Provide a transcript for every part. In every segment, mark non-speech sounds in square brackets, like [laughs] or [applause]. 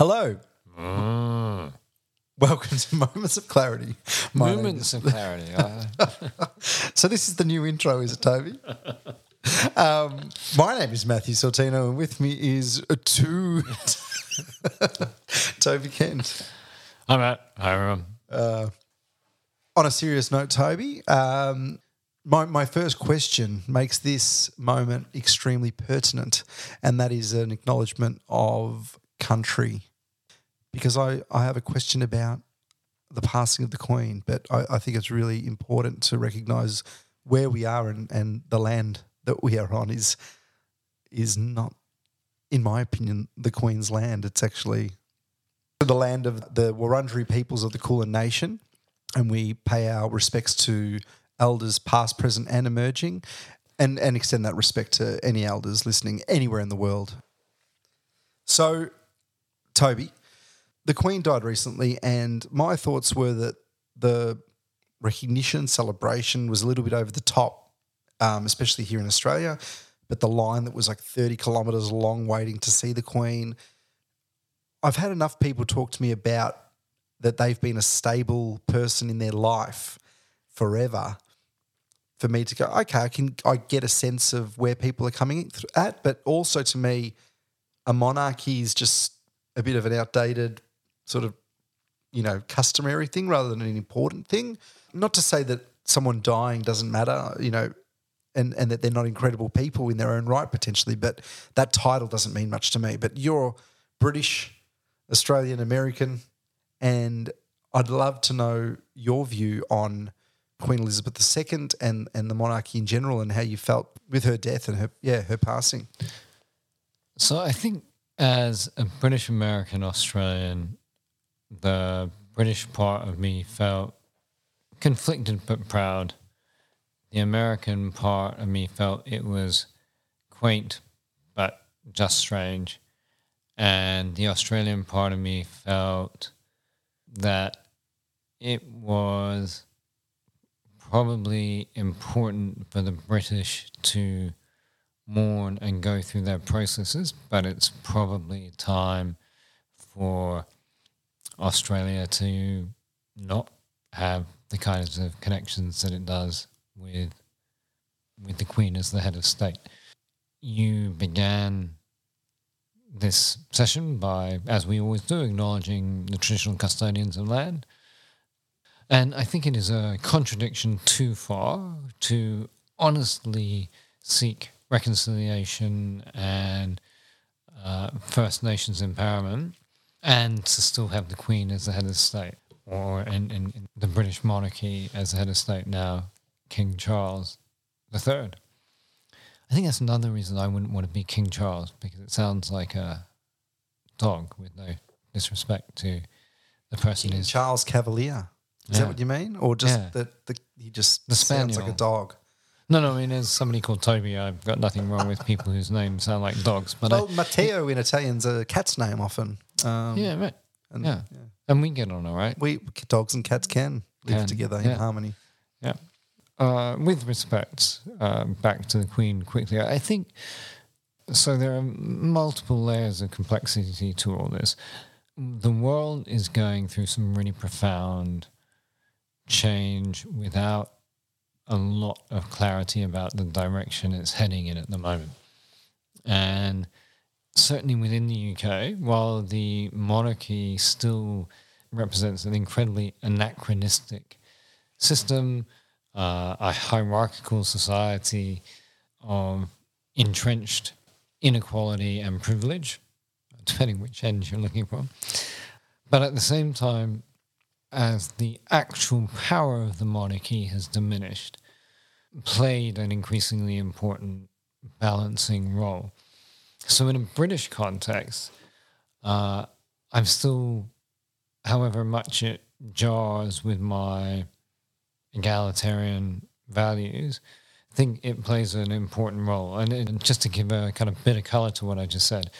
Hello. Welcome to Moments of Clarity. My Moments of [laughs] clarity. Uh, So this is the new intro, is it, Toby? um, my name is Matthew Sortino, and with me is uh, two [laughs] Toby Kent. I'm at. Hi, everyone. On a serious note, Toby, um, my, my first question makes this moment extremely pertinent, and that is an acknowledgement of country. Because I, I have a question about the passing of the Queen, but I, I think it's really important to recognise where we are and, and the land that we are on is is not, in my opinion, the Queen's land. It's actually the land of the Wurundjeri peoples of the Kulin Nation, and we pay our respects to elders past, present, and emerging, and, and extend that respect to any elders listening anywhere in the world. So, Toby, the Queen died recently, and my thoughts were that the recognition celebration was a little bit over the top, um, especially here in Australia. But the line that was like 30 kilometres long waiting to see the Queen, I've had enough people talk to me about that they've been a stable person in their life forever for me to go, okay, I can I get a sense of where people are coming at, but also to me, a monarchy is just a bit of an outdated sort of you know customary thing rather than an important thing. Not to say that someone dying doesn't matter, you know, and and that they're not incredible people in their own right potentially, but that title doesn't mean much to me. But you're British, Australian, American, and I'd love to know your view on Queen Elizabeth II and and the monarchy in general and how you felt with her death and her yeah her passing. So I think as a British American Australian, the British part of me felt conflicted but proud. The American part of me felt it was quaint but just strange. And the Australian part of me felt that it was probably important for the British to mourn and go through their processes, but it's probably time for Australia to not have the kinds of connections that it does with with the Queen as the head of state. You began this session by, as we always do, acknowledging the traditional custodians of land. And I think it is a contradiction too far to honestly seek reconciliation and uh, First Nations empowerment and to still have the Queen as the head of state or in, in, in the British monarchy as the head of state now, King Charles III. I think that's another reason I wouldn't want to be King Charles because it sounds like a dog with no disrespect to the person who's Charles Cavalier. Is Yeah. that what you mean? Or just Yeah. that the, he just The sounds like a dog? No, no, I mean, there's somebody called Toby, I've got nothing wrong with people whose names sound like dogs. But Well, Matteo in Italian's a cat's name often. Um, yeah, right. and yeah. And we get on all right. we dogs and cats can live Can, together in yeah. harmony. Yeah. Uh, with respect, uh, back to the Queen quickly, I think so. There are multiple layers of complexity to all this. The world is going through some really profound change without a lot of clarity about the direction it's heading in at the moment. And certainly within the UK, while the monarchy still represents an incredibly anachronistic system, uh, a hierarchical society of entrenched inequality and privilege, depending which end you're looking from. But at the same time, as the actual power of the monarchy has diminished, played an increasingly important balancing role. So, in a British context, uh, I'm still, however much it jars with my egalitarian values, I think it plays an important role. And, and just to give a kind of bit of color to what I just said,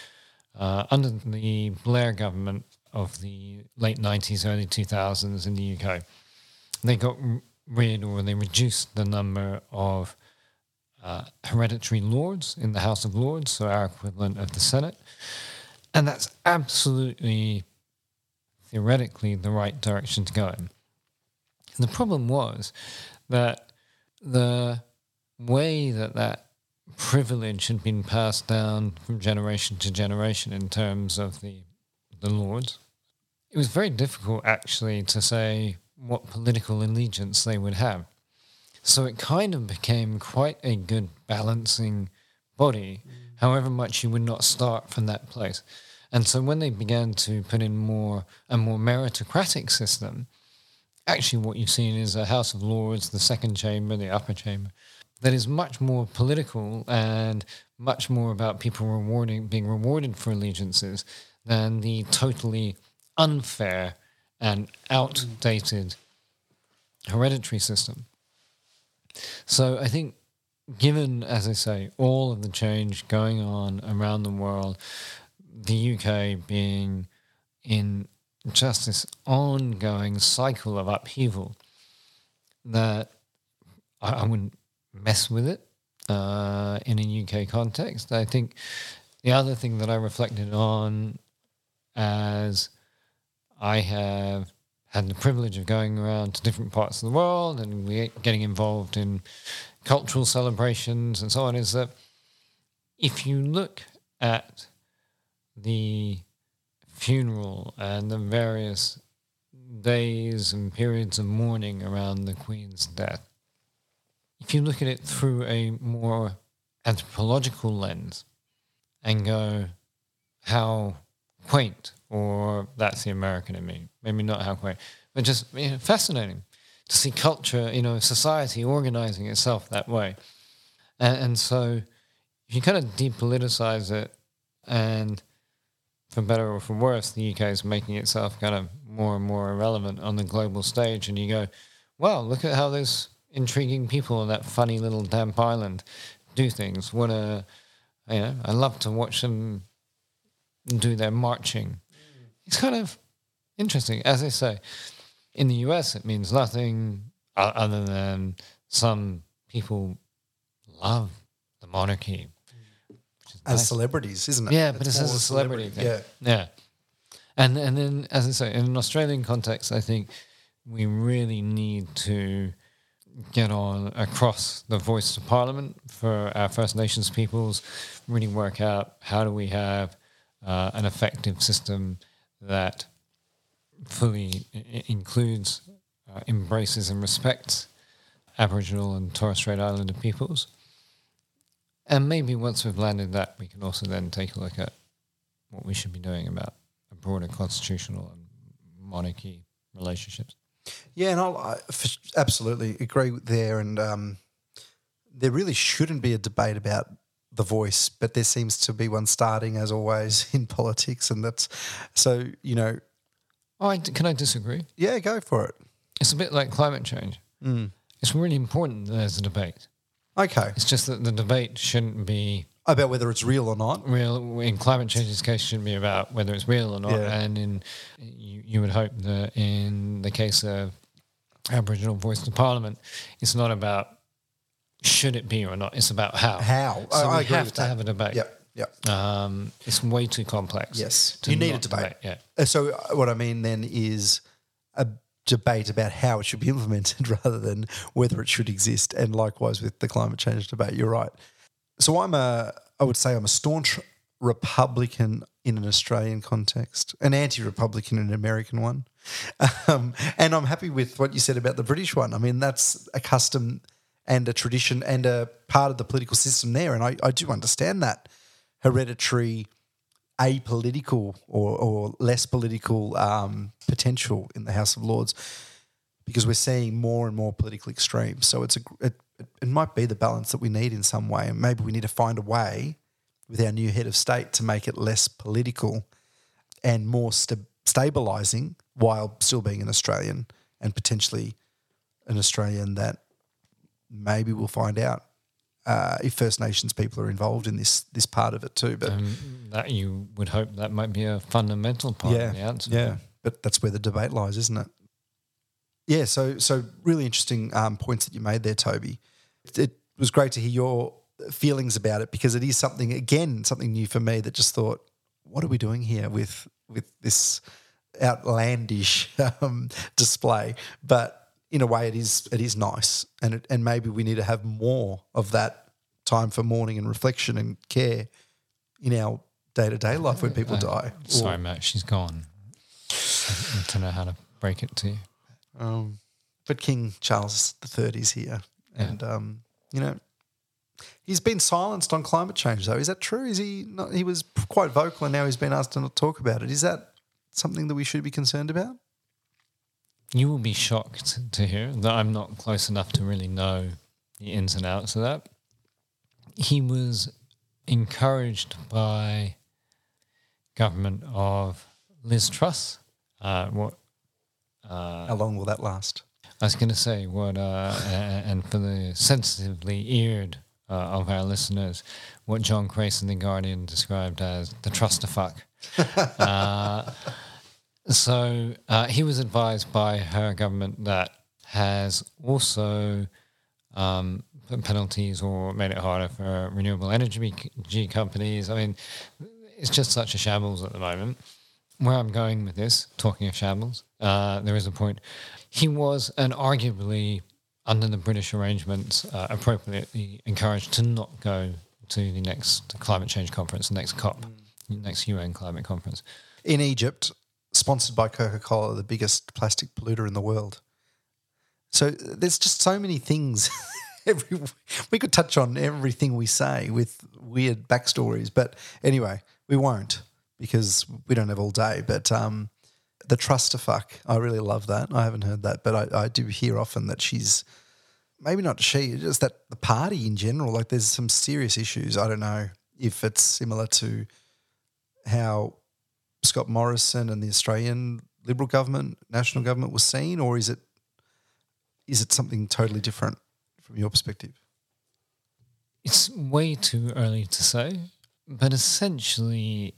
uh, under the Blair government of the late 90s, early 2000s in the UK, they got rid or they reduced the number of uh, hereditary lords in the House of Lords, so our equivalent of the Senate. And that's absolutely theoretically the right direction to go in. The problem was that the way that that privilege had been passed down from generation to generation in terms of the the lords, it was very difficult actually to say what political allegiance they would have. So it kind of became quite a good balancing body, however much you would not start from that place. And so when they began to put in more a more meritocratic system, actually what you've seen is a House of Lords, the second chamber, the upper chamber, that is much more political and much more about people rewarding being rewarded for allegiances than the totally unfair and outdated hereditary system. So I think given, as I say, all of the change going on around the world, the UK being in just this ongoing cycle of upheaval, that I, I wouldn't mess with it uh, in a UK context. I think the other thing that I reflected on as I have had the privilege of going around to different parts of the world and getting involved in cultural celebrations and so on is that if you look at the funeral and the various days and periods of mourning around the Queen's death, if you look at it through a more anthropological lens and go, how quaint, or that's the American in me, maybe not how quaint, but just you know, fascinating to see culture, you know, society organizing itself that way. And, and so if you kind of depoliticize it and for better or for worse, the UK is making itself kind of more and more irrelevant on the global stage. And you go, well, look at how those intriguing people on that funny little damp island do things. What a, you know, I love to watch them do their marching. It's kind of interesting. As I say, in the US, it means nothing other than some people love the monarchy. As nice. celebrities, isn't it? Yeah, but it's, as a celebrity, celebrity Yeah. Yeah. And, and then, as I say, in an Australian context, I think we really need to get on across the voice of Parliament for our First Nations peoples, really work out how do we have uh, an effective system that fully includes, uh, embraces, and respects Aboriginal and Torres Strait Islander peoples. And maybe once we've landed that, we can also then take a look at what we should be doing about a broader constitutional and monarchy relationships. Yeah, and I'll, I absolutely agree there. And um, there really shouldn't be a debate about the voice, but there seems to be one starting, as always, [laughs] in politics. And that's so, you know, Oh, I, can I disagree? Yeah, go for it. It's a bit like climate change. Mm. It's really important that there's a debate. Okay. It's just that the debate shouldn't be about whether it's real or not. Real in climate change's case, shouldn't be about whether it's real or not. Yeah. And in you, you would hope that in the case of Aboriginal voice to Parliament, it's not about should it be or not. It's about how. How. So I, we have to that. have a debate. Yep. Yeah. Um, it's way too complex. Yes. You need a debate. Yeah. Uh, so uh, what I mean then is a debate about how it should be [laughs] implemented rather than whether it should exist. And likewise with the climate change debate, you're right. So I'm a, I would say I'm a staunch Republican in an Australian context, an anti-Republican in an American one, [laughs] um, and I'm happy with what you said about the British one. I mean, that's a custom and a tradition and a part of the political system there, and I, I do understand that hereditary apolitical or, or less political um, potential in the House of Lords because we're seeing more and more political extremes. So it's a it, it might be the balance that we need in some way, and maybe we need to find a way with our new head of state to make it less political and more st- stabilizing while still being an Australian and potentially an Australian that maybe we'll find out uh, if First Nations people are involved in this this part of it too. But um, that you would hope that might be a fundamental part yeah, of the answer. Yeah, but that's where the debate lies, isn't it? Yeah. So so really interesting um, points that you made there, Toby. It, it was great to hear your feelings about it because it is something again something new for me that just thought what are we doing here with with this outlandish [laughs] um, display? But in a way, it is it is nice, and it, and maybe we need to have more of that time for mourning and reflection and care in our day to day life when people die. Sorry, Matt, she's gone. I don't know how to break it to you. Um, but King Charles III is here, and um, you know, he's been silenced on climate change. Though, is that true? Is he? Not, he was quite vocal, and now he's been asked to not talk about it. Is that something that we should be concerned about? You will be shocked to hear that I'm not close enough to really know the ins and outs of that. He was encouraged by government of Liz Truss. Uh, what How long will that last? I was going to say what, uh, and for the sensitively eared uh, of our listeners, what John Crace in the Guardian described as the trust Trussterfuck. [laughs] uh, so uh, he was advised by her government that has also um, put penalties or made it harder for renewable energy companies. I mean, it's just such a shambles at the moment. Where I'm going with this, talking of shambles, uh, there is a point. He was, and arguably under the British arrangements, uh, appropriately encouraged to not go to the next climate change conference, the next COP, the next UN climate conference. In Egypt, sponsored by Coca Cola, the biggest plastic polluter in the world. So there's just so many things. [laughs] Every, we could touch on everything we say with weird backstories, but anyway, we won't because we don't have all day. But um, the fuck, I really love that. I haven't heard that, but I, I do hear often that she's maybe not she, just that the party in general. Like there's some serious issues. I don't know if it's similar to how Scott Morrison and the Australian Liberal government, national government was seen, or is it is it something totally different from your perspective? It's way too early to say, but essentially,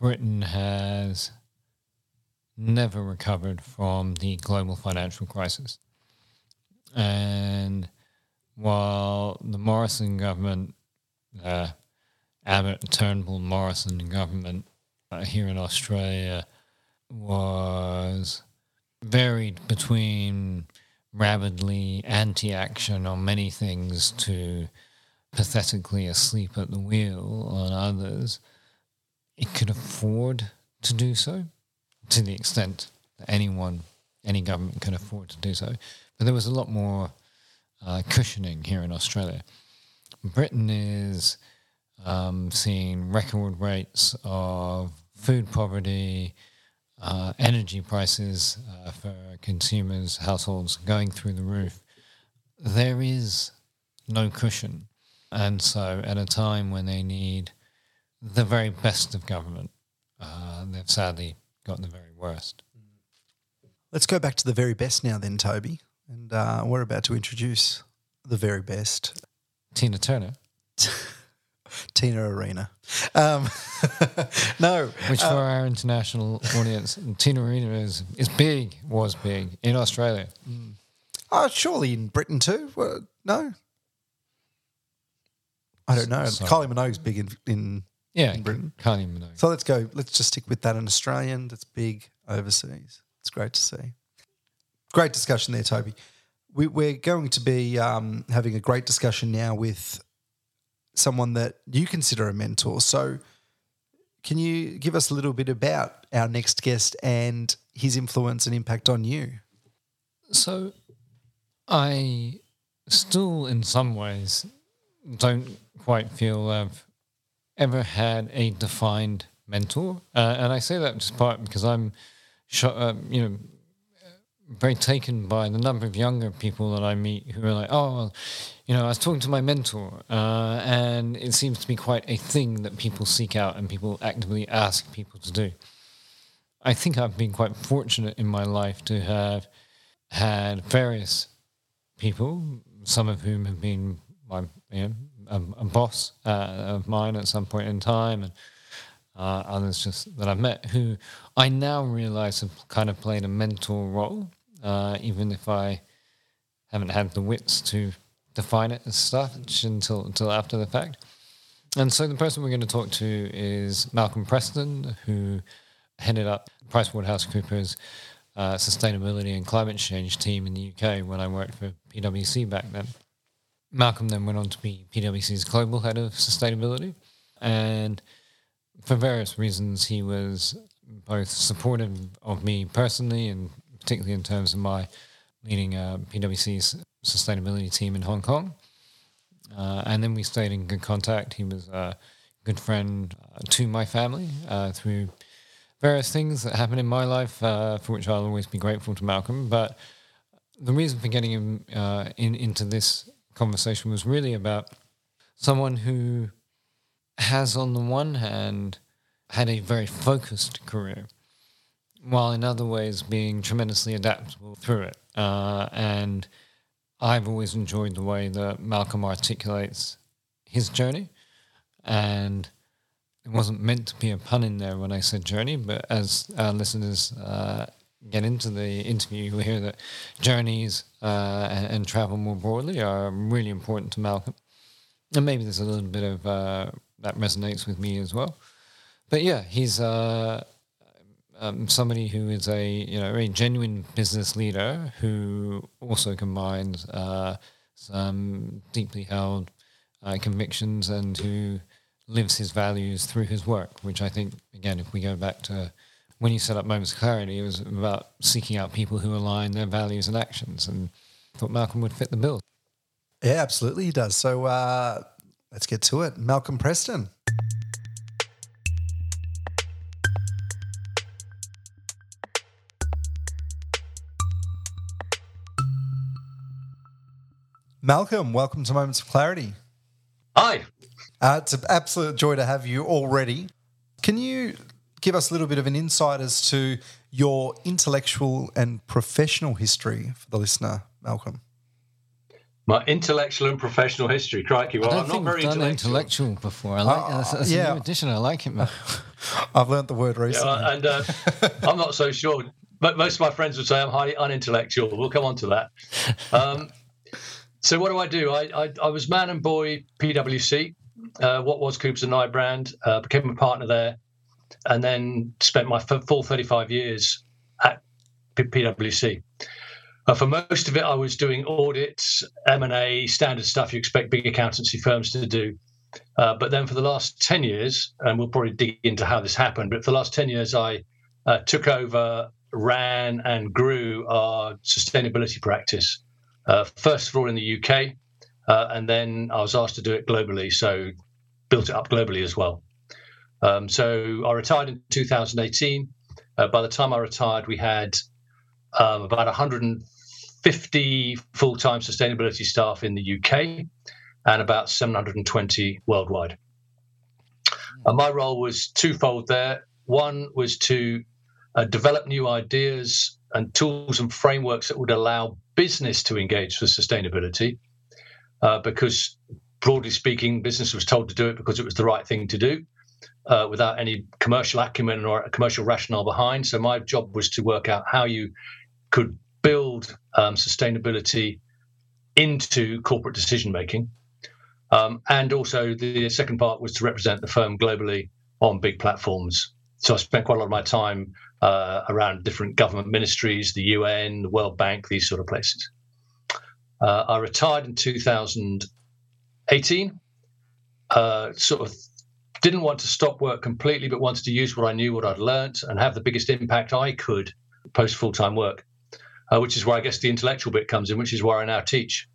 Britain has never recovered from the global financial crisis. And while the Morrison government, uh, Abbott, Turnbull, Morrison government uh, here in Australia was varied between rabidly anti action on many things to pathetically asleep at the wheel on others, it could afford to do so to the extent that anyone, any government can afford to do so. But there was a lot more uh, cushioning here in Australia. Britain is um, seeing record rates of food poverty, uh, energy prices uh, for consumers, households going through the roof. There is no cushion. And so, at a time when they need the very best of government, uh, they've sadly got the very worst. Let's go back to the very best now, then, Toby. And uh, we're about to introduce the very best, Tina Turner, [laughs] Tina Arena. Um, [laughs] no, which for our international audience, Tina Arena is, is big, was big in Australia. oh, surely in Britain too. Well, no, I don't know. Sorry. Kylie Minogue's big in, in Yeah, In Britain. Kylie Minogue. So let's go. Let's just stick with that. An Australian that's big overseas. It's great to see. Great discussion there, Toby. We, we're going to be um, having a great discussion now with someone that you consider a mentor. So, can you give us a little bit about our next guest and his influence and impact on you? So, I still, in some ways, don't quite feel I've ever had a defined mentor, uh, and I say that just part because I'm, sho- um, you know, very taken by the number of younger people that I meet who are like, oh, well, you know, I was talking to my mentor, uh, and it seems to be quite a thing that people seek out and people actively ask people to do. I think I've been quite fortunate in my life to have had various people, some of whom have been my you know, a, a boss uh, of mine at some point in time, and uh, others just that I've met who I now realize have kind of played a mentor role, uh, even if I haven't had the wits to define it as such until until after the fact. And so the person we're going to talk to is Malcolm Preston, who headed up PricewaterhouseCoopers uh, sustainability and climate change team in the UK when I worked for PwC back then. Malcolm then went on to be PwC's global head of sustainability. And for various reasons, he was both supportive of me personally and particularly in terms of my leading uh, PwC's sustainability team in Hong Kong. Uh, and then we stayed in good contact. He was a good friend uh, to my family uh, through various things that happened in my life, uh, for which I'll always be grateful to Malcolm. But the reason for getting him in, into this conversation was really about someone who has, on the one hand, had a very focused career, while in other ways being tremendously adaptable through it. Uh, and I've always enjoyed the way that Malcolm articulates his journey. And it wasn't meant to be a pun in there when I said journey, but as our listeners uh, get into the interview, you'll hear that journeys uh, and, and, travel more broadly are really important to Malcolm. And maybe there's a little bit of uh, that resonates with me as well. But yeah, he's uh, um, somebody who is a you know a genuine business leader who also combines uh, some deeply held uh, convictions and who lives his values through his work. Which I think again, if we go back to when you set up Moments of Clarity, it was about seeking out people who align their values and actions, and thought Malcolm would fit the bill. Yeah, absolutely, he does. So uh, let's get to it. Malcolm Preston. Malcolm, welcome to Moments of Clarity. Hi. Uh, it's an absolute joy to have you already. Can you give us a little bit of an insight as to your intellectual and professional history for the listener, Malcolm? My intellectual and professional history, crikey! Well, I am not very done intellectual. intellectual before. I like uh, that's, that's yeah. a new addition. I like it, man. [laughs] I've learnt the word recently, yeah, and uh, [laughs] I'm not so sure. But most of my friends would say I'm highly unintellectual. We'll come on to that. Um, so what do I do? I, I, I was man and boy PwC, uh, what was Coopers and Lybrand, uh, became a partner there, and then spent my f- full 35 years at P- PwC. Uh, for most of it, I was doing audits, M&A, standard stuff you expect big accountancy firms to do. Uh, but then for the last 10 years, and we'll probably dig into how this happened, but for the last 10 years, I uh, took over, ran, and grew our sustainability practice uh, first of all in the UK, uh, and then I was asked to do it globally, so built it up globally as well. Um, so I retired in 2018. Uh, by the time I retired, we had um, about 150 full time sustainability staff in the UK and about 720 worldwide. And my role was twofold there. One was to uh, develop new ideas and tools and frameworks that would allow business to engage for sustainability uh, because, broadly speaking, business was told to do it because it was the right thing to do uh, without any commercial acumen or commercial rationale behind. So, my job was to work out how you could build um, sustainability into corporate decision making. Um, and also, the second part was to represent the firm globally on big platforms. So, I spent quite a lot of my time uh, around different government ministries, the UN, the World Bank, these sort of places. Uh, I retired in 2018. Uh, sort of didn't want to stop work completely, but wanted to use what I knew, what I'd learnt, and have the biggest impact I could post full time work, uh, which is where I guess the intellectual bit comes in, which is where I now teach.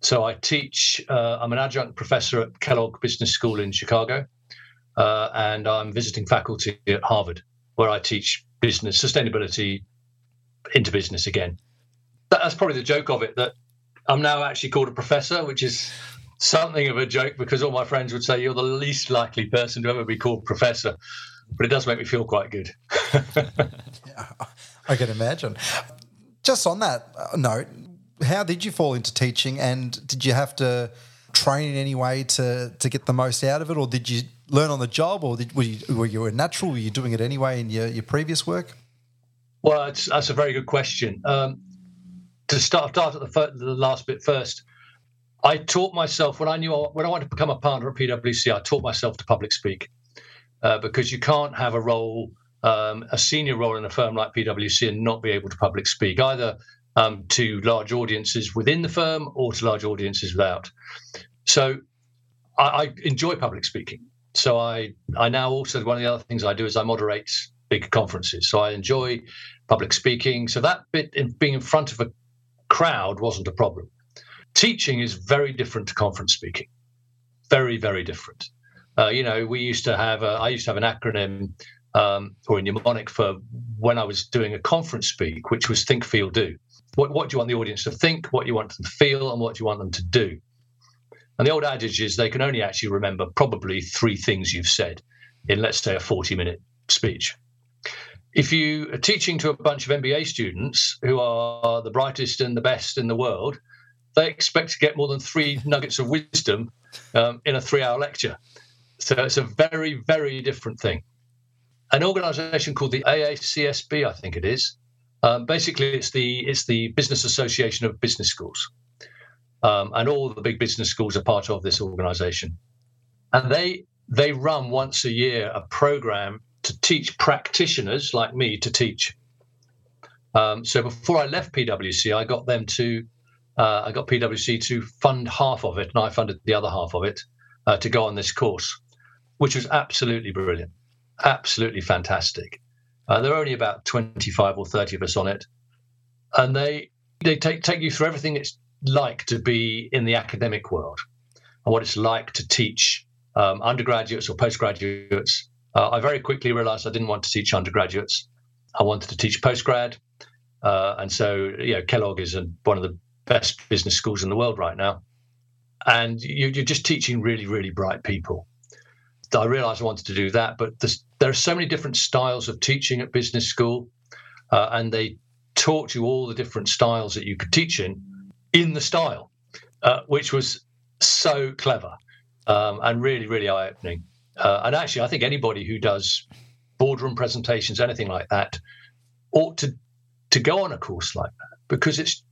So I teach, uh, I'm an adjunct professor at Kellogg Business School in Chicago, uh, and I'm visiting faculty at Harvard, where I teach business sustainability into business again. That's probably the joke of it that I'm now actually called a professor, which is something of a joke because all my friends would say you're the least likely person to ever be called professor. But it does make me feel quite good. [laughs] yeah, I can imagine. Just on that uh, note, how did you fall into teaching and did you have to train in any way to to get the most out of it or did you learn on the job, or did, were, you, were you a natural? Were you doing it anyway in your, your previous work? Well, that's a very good question. Um, to start, start at the, the last bit first, I taught myself when I knew when I wanted to become a partner at PwC. I taught myself to public speak uh, because you can't have a role, um, a senior role in a firm like PwC, and not be able to public speak either um, to large audiences within the firm or to large audiences without. So I, I enjoy public speaking. So I I now also one of the other things I do is I moderate big conferences. So I enjoy public speaking. So that bit in being in front of a crowd wasn't a problem. Teaching is very different to conference speaking. Very, very different. Uh, you know, we used to have, a, I used to have an acronym um, or a mnemonic for when I was doing a conference speak, which was think, feel, do. What, what do you want the audience to think, what you want them to feel, and what do you want them to do? And the old adage is they can only actually remember probably three things you've said in, let's say, a 40 minute speech if you are teaching to a bunch of MBA students who are the brightest and the best in the world, they expect to get more than three [laughs] nuggets of wisdom um, in a three hour lecture. So it's a very, very different thing. An organization called the AACSB, I think it is. Um, basically, it's the it's the Business Association of Business Schools, um, and all the big business schools are part of this organization. And they they run once a year a program to teach practitioners like me to teach. Um, so before I left PwC, I got them to, uh, I got PwC to fund half of it, and I funded the other half of it uh, to go on this course, which was absolutely brilliant, absolutely fantastic. Uh, there are only about 25 or 30 of us on it, and they they take take you through everything it's like to be in the academic world and what it's like to teach um, undergraduates or postgraduates uh, I very quickly realized I didn't want to teach undergraduates. I wanted to teach postgrad. Uh, and so, you know, Kellogg is one of the best business schools in the world right now. And you, are just teaching really, really bright people. I realized I wanted to do that, but there are so many different styles of teaching at business school, uh, and they taught you all the different styles that you could teach in in the style, uh, which was so clever um, and really, really eye opening. Uh, and actually, I think anybody who does boardroom presentations, anything like that, ought to to go on a course like that because it's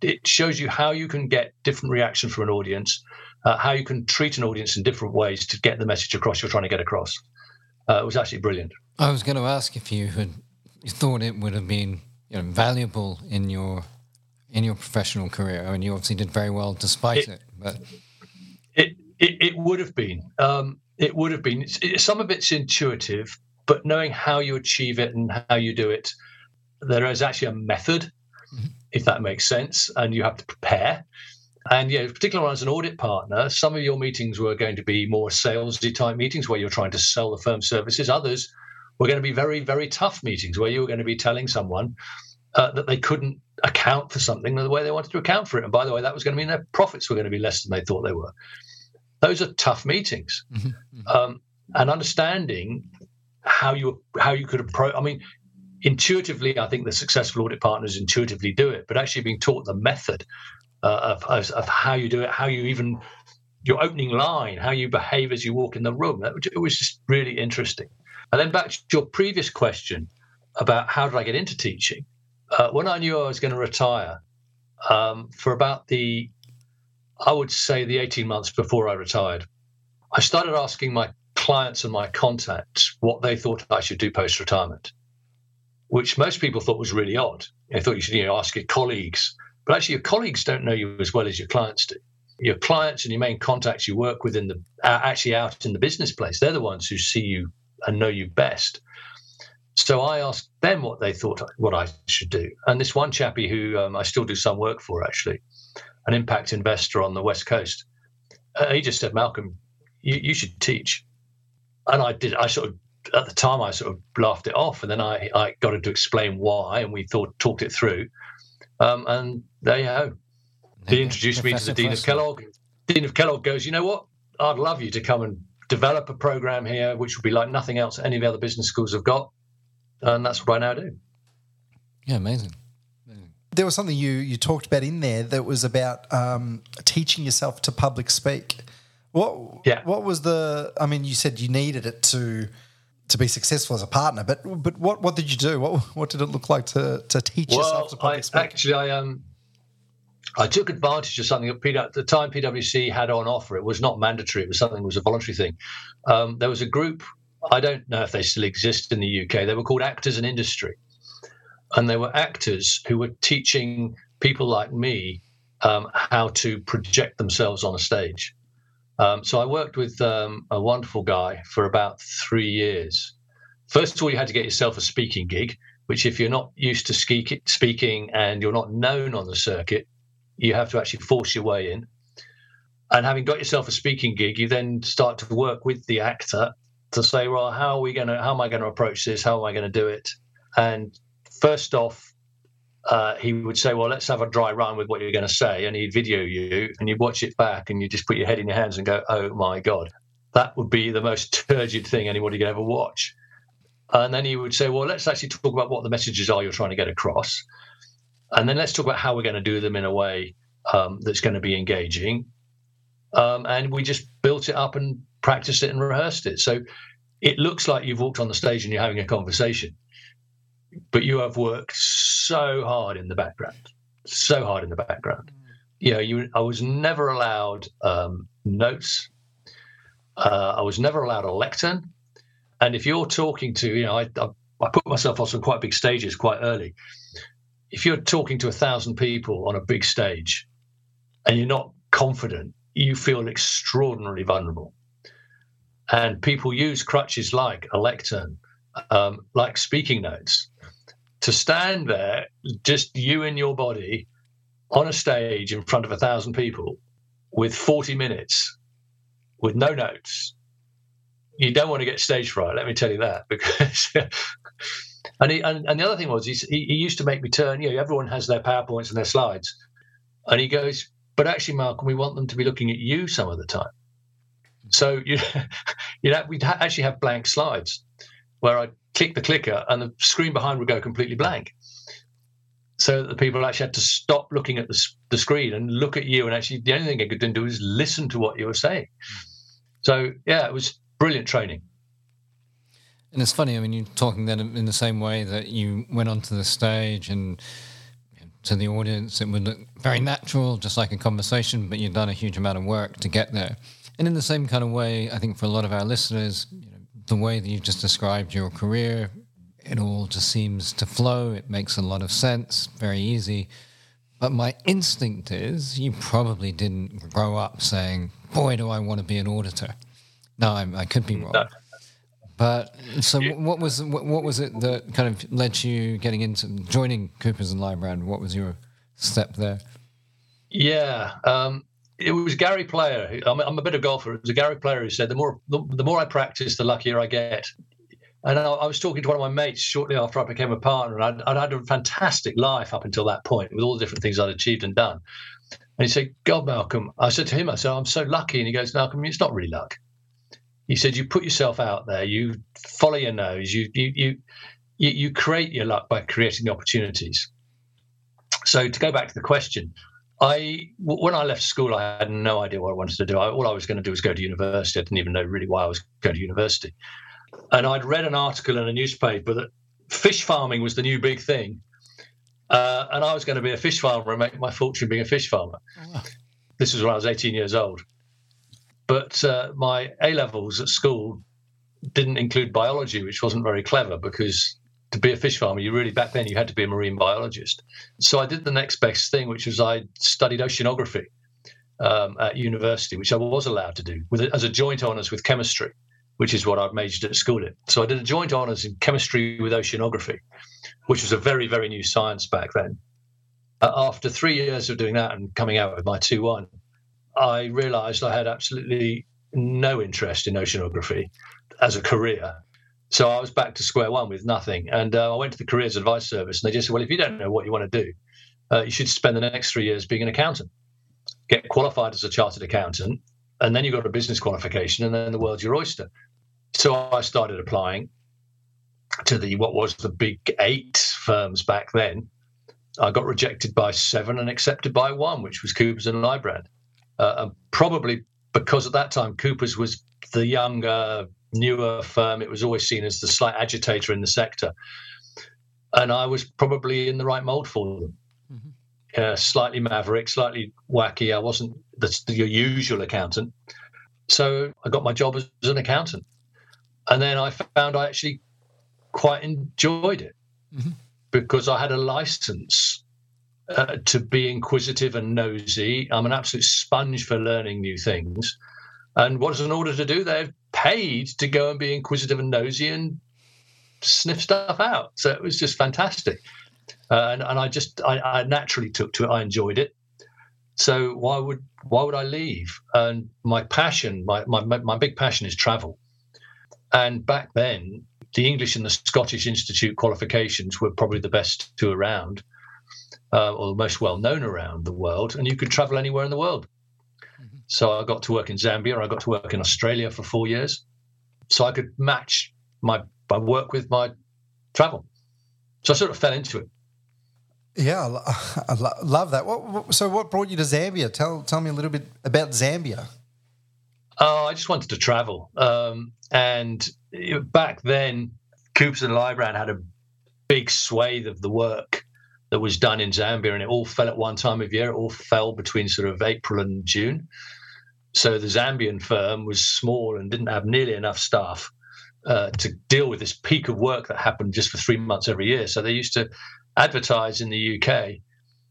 it shows you how you can get different reaction from an audience, uh, how you can treat an audience in different ways to get the message across you're trying to get across. Uh, it was actually brilliant. I was going to ask if you had you thought it would have been you know, valuable in your in your professional career. I mean, you obviously did very well despite it, it but it, it it would have been. Um, it would have been it, some of it's intuitive, but knowing how you achieve it and how you do it, there is actually a method, mm-hmm. if that makes sense, and you have to prepare. And yeah, particularly as an audit partner, some of your meetings were going to be more salesy type meetings where you're trying to sell the firm services. Others were going to be very, very tough meetings where you were going to be telling someone uh, that they couldn't account for something the way they wanted to account for it. And by the way, that was going to mean their profits were going to be less than they thought they were those are tough meetings. [laughs] Mm-hmm. mm-hmm. Um, and understanding how you how you could approach. I mean, intuitively, I think the successful audit partners intuitively do it, but actually being taught the method uh, of, of, of how you do it, how you even your opening line, how you behave as you walk in the room. That, it was just really interesting. And then back to your previous question about how did I get into teaching? Uh, when I knew I was going to retire, um, for about the I would say the 18 months before I retired, I started asking my clients and my contacts what they thought I should do post retirement, which most people thought was really odd. They thought you should you know, ask your colleagues, but actually, your colleagues don't know you as well as your clients do. Your clients and your main contacts you work with in the actually out in the business place, they're the ones who see you and know you best. So I asked them what they thought what I should do, and this one chappie who um, I still do some work for actually an impact investor on the West Coast. Uh, he just said, Malcolm, you, you should teach. And I did. I sort of at the time I sort of laughed it off, and then I, I got him to explain why, and we thought talked it through. Um, and there you go. He introduced me to the dean of Kellogg. Dean of Kellogg goes, you know what? I'd love you to come and develop a program here, which would be like nothing else any of the other business schools have got, and that's what I now do. Yeah, amazing there was something you you talked about in there that was about um, teaching yourself to public speak. What yeah. what was the? I mean, you said you needed it to to be successful as a partner, but but what what did you do? What what did it look like to to teach well, yourself to public I, speak? Actually, I um I took advantage of something at the time PwC had on offer. It was not mandatory; it was something. It was a voluntary thing. Um, there was a group. I don't know if they still exist in the UK. They were called Actors in Industry, and they were actors who were teaching people like me um, how to project themselves on a stage. Um, so I worked with um, a wonderful guy for about three years. First of all, you had to get yourself a speaking gig, which, if you're not used to speaking and you're not known on the circuit, you have to actually force your way in. And having got yourself a speaking gig, you then start to work with the actor to say, well, how are we going to, how am I going to approach this? How am I going to do it? And first off, uh, he would say, "Well, let's have a dry run with what you're going to say," and he'd video you, and you'd watch it back, and you just put your head in your hands and go, "Oh my god, that would be the most [laughs] turgid thing anybody could ever watch." And then he would say, "Well, let's actually talk about what the messages are you're trying to get across, and then let's talk about how we're going to do them in a way um, that's going to be engaging." Um, and we just built it up and practiced it and rehearsed it. So it looks like you've walked on the stage and you're having a conversation but you have worked so hard in the background, so hard in the background. You know, you I was never allowed um, notes. Uh, I was never allowed a lectern. And if you're talking to, you know, I, I, I put myself on some quite big stages quite early. If you're talking to a thousand people on a big stage and you're not confident, you feel extraordinarily vulnerable. And people use crutches like a lectern, um, like speaking notes, to stand there, just you and your body on a stage in front of a thousand people with 40 minutes with no notes, you don't want to get stage fright. Let me tell you that [laughs] because. and, he, and, and the other thing was he, he used to make me turn. You know, everyone has their powerpoints and their slides, and he goes, "But actually, Malcolm, we want them to be looking at you some of the time." So [laughs] you, you know, we'd ha- actually have blank slides where I'd click the clicker and the screen behind would go completely blank. So the people actually had to stop looking at the, the screen and look at you. And actually, the only thing I could do is listen to what you were saying. So, yeah, it was brilliant training. And it's funny, I mean, you're talking then in the same way that you went onto the stage and to the audience, it would look very natural, just like a conversation, but you've done a huge amount of work to get there. And in the same kind of way, I think for a lot of our listeners, you know, the way that you've just described your career, it all just seems to flow. It makes a lot of sense, very easy. But my instinct is you probably didn't grow up saying, boy, do I want to be an auditor. No, I, I could be mm, wrong. No. But so, what was what was it that kind of led you getting into joining Coopers and Lybrand? What was your step there? Yeah, um, it was Gary Player. I'm, I'm, a bit of golfer. It was a Gary Player who said, "The more the, the more I practice, the luckier I get." And I, I, was talking to one of my mates shortly after I became a partner, and I'd, I'd, had a fantastic life up until that point with all the different things I'd achieved and done. And he said, "God, Malcolm," I said to him, "I said I'm so lucky," and he goes, "Malcolm, it's not really luck." He said, "You put yourself out there, you follow your nose, you you you you, you create your luck by creating the opportunities." So to go back to the question, I when I left school, I had no idea what I wanted to do. I, all I was going to do was go to university. I didn't even know really why I was going to university. And I'd read an article in a newspaper that fish farming was the new big thing, uh, and I was going to be a fish farmer and make my fortune being a fish farmer. Oh. This was when I was 18 years old. But uh, my A levels at school didn't include biology, which wasn't very clever because to be a fish farmer, you really back then you had to be a marine biologist. So I did the next best thing, which was I studied oceanography um, at university, which I was allowed to do with as a joint honours with chemistry, which is what I'd majored at school in. So I did a joint honours in chemistry with oceanography, which was a very very new science back then. Uh, after three years of doing that and coming out with my two one, I realised I had absolutely no interest in oceanography as a career so I was back to square one with nothing. And uh, I went to the Careers Advice Service, and they just said, well, if you don't know what you want to do, uh, you should spend the next three years being an accountant, get qualified as a chartered accountant, and then you've got a business qualification, and then the world's your oyster. So I started applying to the what was the big eight firms back then. I got rejected by seven and accepted by one, which was Coopers and Lybrand. Uh, and probably because at that time Coopers was the younger newer firm, it was always seen as the slight agitator in the sector. And I was probably in the right mold for them. Mm-hmm. uh, slightly maverick, slightly wacky. I wasn't the, the, your usual accountant. So I got my job as, as, an accountant. And then I found I actually quite enjoyed it mm-hmm. because I had a license uh, to be inquisitive and nosy. I'm an absolute sponge for learning new things. And what is an auditor to do? They're paid to go and be inquisitive and nosy and sniff stuff out. So it was just fantastic. Uh, and, and I just I, I, naturally took to it. I enjoyed it. So why would why would I leave? And my passion, my my my big passion is travel. And back then, the English and the Scottish Institute qualifications were probably the best two around, uh, or the most well known around the world. And you could travel anywhere in the world. Mm-hmm. So I got to work in Zambia. I got to work in Australia for four years. So I could match my my work with my travel. So I sort of fell into it. Yeah, I [laughs] love that. What, so, what brought you to Zambia? Tell tell me a little bit about Zambia. Oh, I just wanted to travel, um, and back then, Coopers and Lybrand had a big swathe of the work that was done in Zambia, and it all fell at one time of year. It all fell between sort of April and June. So the Zambian firm was small and didn't have nearly enough staff uh, to deal with this peak of work that happened just for three months every year. So they used to advertise in the UK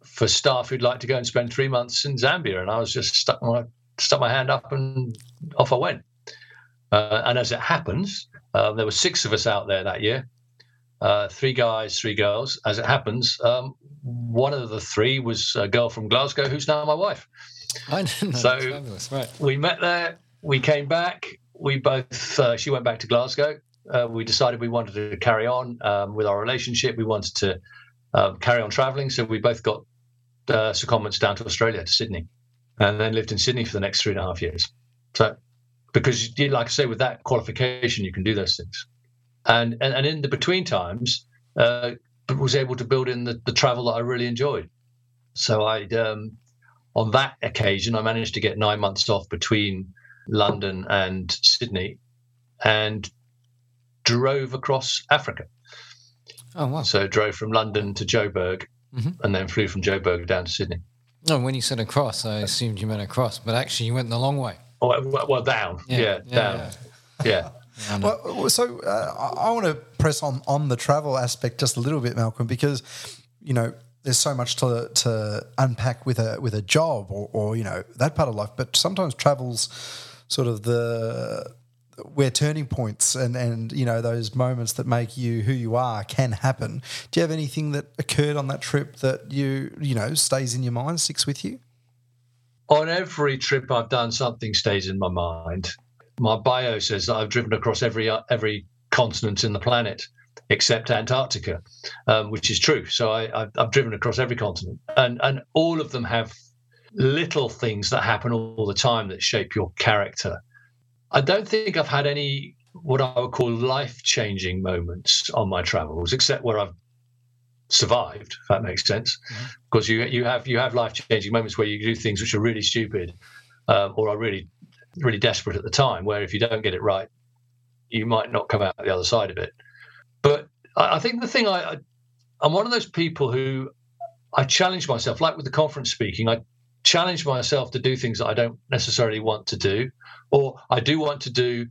for staff who'd like to go and spend three months in Zambia, and I was just stuck my stuck my hand up and off I went. Uh, and as it happens, uh, there were six of us out there that year, uh, three guys, three girls. As it happens, um, one of the three was a girl from Glasgow who's now my wife. I didn't know. So right. we met there. We came back. We both. Uh, she went back to Glasgow. Uh, we decided we wanted to carry on um, with our relationship. We wanted to um, carry on traveling. So we both got uh, secondments down to Australia, to Sydney, and then lived in Sydney for the next three and a half years. So, because, like I say, with that qualification, you can do those things. And and, and in the between times, uh, was able to build in the, the travel that I really enjoyed. So I, um, on that occasion, I managed to get nine months off between London and Sydney, and drove across Africa. Oh wow! So drove from London to Joburg, mm-hmm. and then flew from Joburg down to Sydney. No, when you said across, I assumed you meant across, but actually you went the long way. Oh, well, well down. Yeah, yeah, yeah down. Yeah. yeah. [laughs] well, so uh, I want to press on on the travel aspect just a little bit, Malcolm, because you know there's so much to to unpack with a with a job or, or you know that part of life, but sometimes travel's sort of the where turning points and and you know those moments that make you who you are can happen. Do you have anything that occurred on that trip that you you know stays in your mind, sticks with you? On every trip I've done, something stays in my mind. My bio says that I've driven across every every continent in the planet except Antarctica, um, which is true. So I, have driven across every continent, and and all of them have little things that happen all the time that shape your character I don't think I've had any what I would call life changing moments on my travels, except where I've survived, if that makes sense. Mm-hmm. Because you you have you have life changing moments where you do things which are really stupid um, or are really really desperate at the time. Where if you don't get it right, you might not come out the other side of it. But I, I think the thing I, I I'm one of those people who I challenge myself, like with the conference speaking. I challenge myself to do things that I don't necessarily want to do or I do want to do,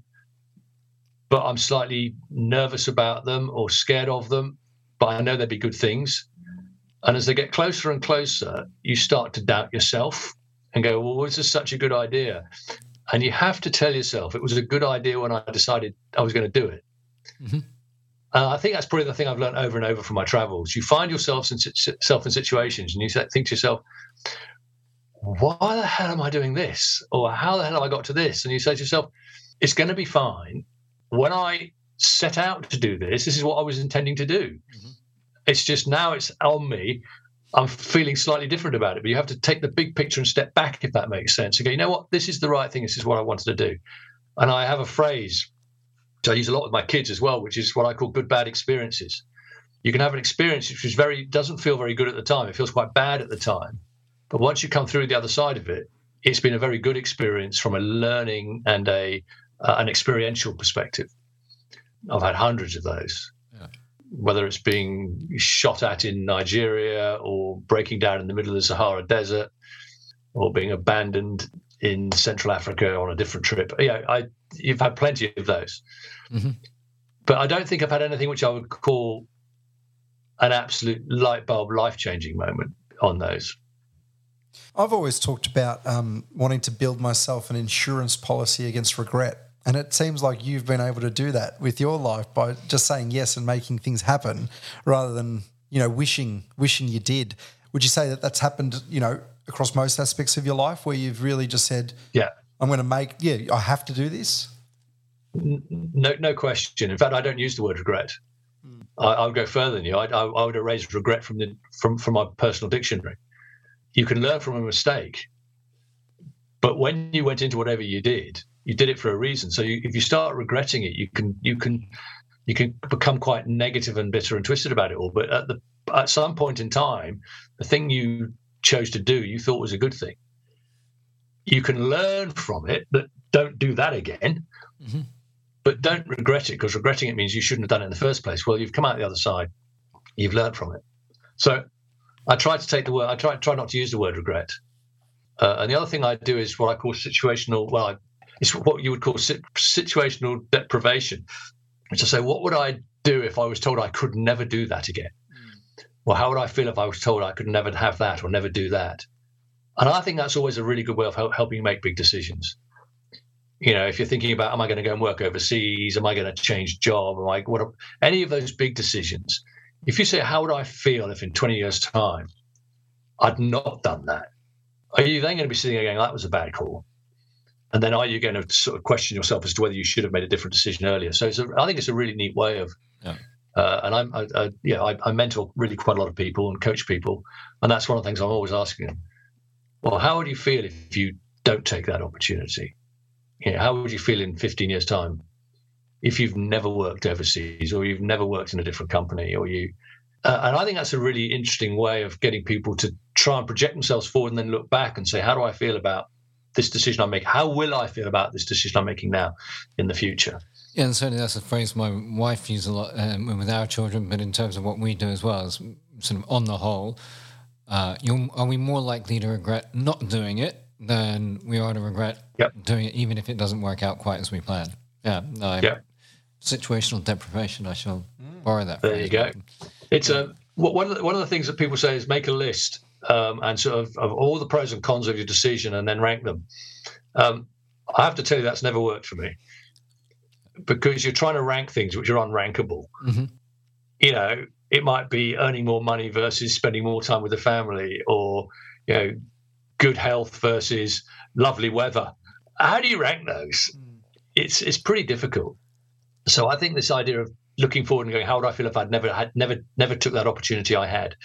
but I'm slightly nervous about them or scared of them, but I know they'd be good things. And as they get closer and closer, you start to doubt yourself and go, well, this is such a good idea. And you have to tell yourself it was a good idea when I decided I was going to do it. Mm-hmm. Uh, I think that's probably the thing I've learned over and over from my travels. You find yourself in, self in situations and you think to yourself, why the hell am I doing this? Or how the hell have I got to this? And you say to yourself, it's going to be fine. When I set out to do this, this is what I was intending to do. Mm-hmm. It's just now it's on me. I'm feeling slightly different about it, but you have to take the big picture and step back, if that makes sense. Okay, you know what? This is the right thing. This is what I wanted to do. And I have a phrase which I use a lot with my kids as well, which is what I call good bad experiences. You can have an experience which is very doesn't feel very good at the time. It feels quite bad at the time but once you come through the other side of it, it's been a very good experience from a learning and a uh, an experiential perspective. I've had hundreds of those. Yeah. whether it's being shot at in Nigeria or breaking down in the middle of the Sahara Desert or being abandoned in Central Africa on a different trip. Yeah, I you've had plenty of those, mm-hmm. but I don't think I've had anything which I would call an absolute light bulb, life changing moment on those. I've always talked about um, wanting to build myself an insurance policy against regret. And it seems like you've been able to do that with your life by just saying yes and making things happen rather than, you know, wishing wishing you did. Would you say that that's happened, you know, across most aspects of your life where you've really just said, yeah, I'm going to make, yeah, I have to do this? No, no question. In fact, I don't use the word regret. Mm. I, I, would go further than you. I, I, I would erase regret from the from from my personal dictionary. You can learn from a mistake, but when you went into whatever you did, you did it for a reason. So you, if you start regretting it, you can you can you can become quite negative and bitter and twisted about it all. But at the at some point in time, the thing you chose to do you thought was a good thing. You can learn from it that don't do that again, mm-hmm. but don't regret it because regretting it means you shouldn't have done it in the first place. Well, you've come out the other side, you've learned from it. So I try to take the word. I try try not to use the word regret. Uh, and the other thing I do is what I call situational. Well, I, it's what you would call situational deprivation, which I say, what would I do if I was told I could never do that again? Mm. Well, how would I feel if I was told I could never have that or never do that? And I think that's always a really good way of help, helping you make big decisions. You know, if you're thinking about, am I going to go and work overseas? Am I going to change job? Am I what? Any of those big decisions if you say, How would I feel if in 20 years' time I'd not done that? Are you then going to be sitting there going, That was a bad call? And then are you going to sort of question yourself as to whether you should have made a different decision earlier? So a, I think it's a really neat way of, yeah. uh, and I'm, I, I, yeah, I, I, mentor really quite a lot of people and coach people, and that's one of the things I'm always asking them. Well, how would you feel if you don't take that opportunity? You know, how would you feel in 15 years' time? if you've never worked overseas or you've never worked in a different company or you uh, and I think that's a really interesting way of getting people to try and project themselves forward and then look back and say, how do I feel about this decision I'm making? How will I feel about this decision I'm making now in the future? Yeah, and certainly that's a phrase my wife uses a lot um, with our children, but in terms of what we do as well, is sort of on the whole, uh, are we more likely to regret not doing it than we are to regret yep. doing it, even if it doesn't work out quite as we plan? Yeah, no, I, yeah situational deprivation. I shall mm. borrow that. There you go. It's a one of the, one of the things that people say is make a list um, and sort of of all the pros and cons of your decision and then rank them. Um, I have to tell you that's never worked for me because you're trying to rank things which are unrankable. Mm-hmm. You know, it might be earning more money versus spending more time with the family, or you know, good health versus lovely weather. How do you rank those? Mm. It's it's pretty difficult. So I think this idea of looking forward and going, how would I feel if I'd never had never never took that opportunity I had,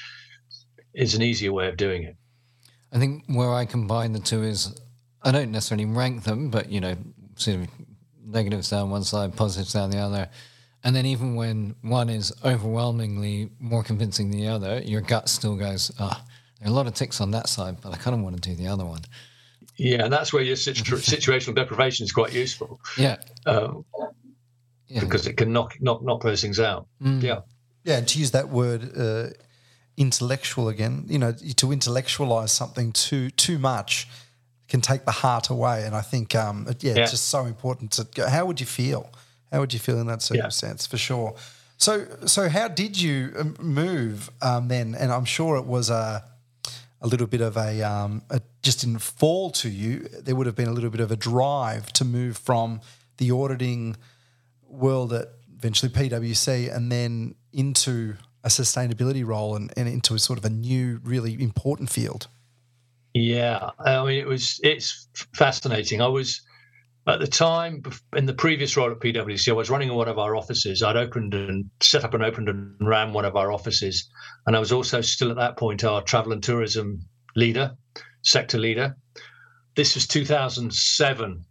is an easier way of doing it. I think where I combine the two is I don't necessarily rank them, but you know, sort of negatives down one side, positives down the other. And then even when one is overwhelmingly more convincing than the other, your gut still goes, ah, oh, there are a lot of ticks on that side, but I kind of want to do the other one. Yeah, and that's where your situ- [laughs] situational deprivation is quite useful. Yeah. Um, yeah. because it can knock knock knock those things out. Mm. Yeah, yeah. And to use that word, uh, intellectual again, you know, to intellectualize something too too much can take the heart away. And I think, um, yeah, yeah, it's just so important to go. How would you feel? How would you feel in that circumstance? Yeah. For sure. So, so how did you um, move um, then? And I'm sure it was a a little bit of a, um, a just didn't fall to you. There would have been a little bit of a drive to move from the auditing world at eventually PwC and then into a sustainability role and, and into a sort of a new, really important field? Yeah, I mean, it was it's fascinating. I was at the time in the previous role at PwC, I was running one of our offices. I'd opened and set up and opened and ran one of our offices, and I was also still at that point our travel and tourism leader, sector leader. This was 2007.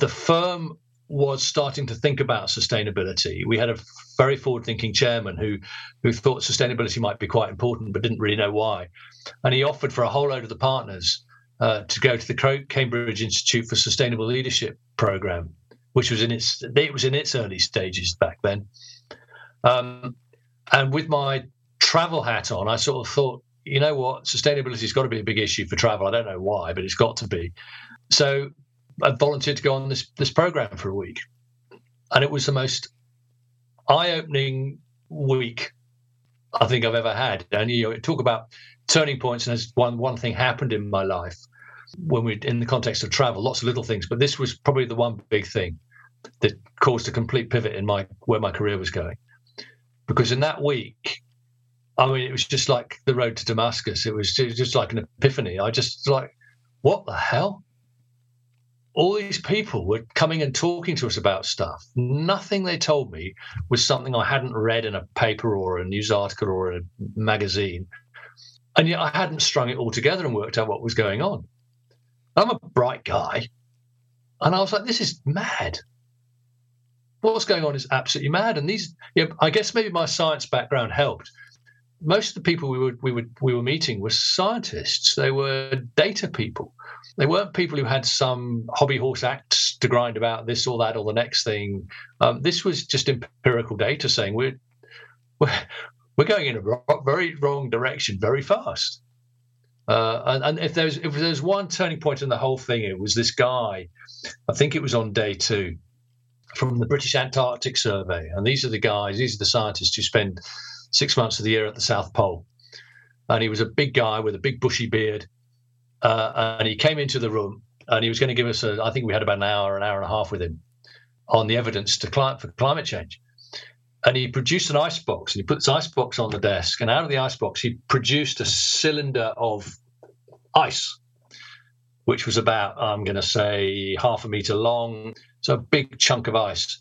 The firm was starting to think about sustainability. We had a very forward-thinking chairman who who thought sustainability might be quite important, but didn't really know why. And he offered for a whole load of the partners uh, to go to the Cambridge Institute for Sustainable Leadership program, which was in its it was in its early stages back then. Um, and with my travel hat on, I sort of thought, you know what, sustainability has got to be a big issue for travel. I don't know why, but it's got to be. So I volunteered to go on this this program for a week, and it was the most eye-opening week I think I've ever had. And you know, talk about turning points, and as one one thing happened in my life when we in the context of travel, lots of little things, but this was probably the one big thing that caused a complete pivot in my where my career was going. Because in that week, I mean, it was just like the road to Damascus. It was just like an epiphany. I just like, what the hell? All these people were coming and talking to us about stuff. Nothing they told me was something I hadn't read in a paper or a news article or a magazine. And yet I hadn't strung it all together and worked out what was going on. I'm a bright guy. And I was like, this is mad. What's going on is absolutely mad. And these, you know, I guess maybe my science background helped. Most of the people we were we were we were meeting were scientists. They were data people. They weren't people who had some hobby horse acts to grind about this or that or the next thing. Um, this was just empirical data saying we're we're, we're going in a very wrong direction very fast. Uh, and, and, if there's if there's one turning point in the whole thing, it was this guy. I think it was on day two from the British Antarctic Survey, and these are the guys, these are the scientists who spend six months of the year at the South Pole. And he was a big guy with a big bushy beard, uh, and he came into the room and he was going to give us a. I think we had about an hour, an hour and a half with him on the evidence to cli- for climate change. And he produced an ice box and he put this ice box on the desk. And out of the ice box, he produced a cylinder of ice, which was about, I'm going to say, half a meter long. So a big chunk of ice.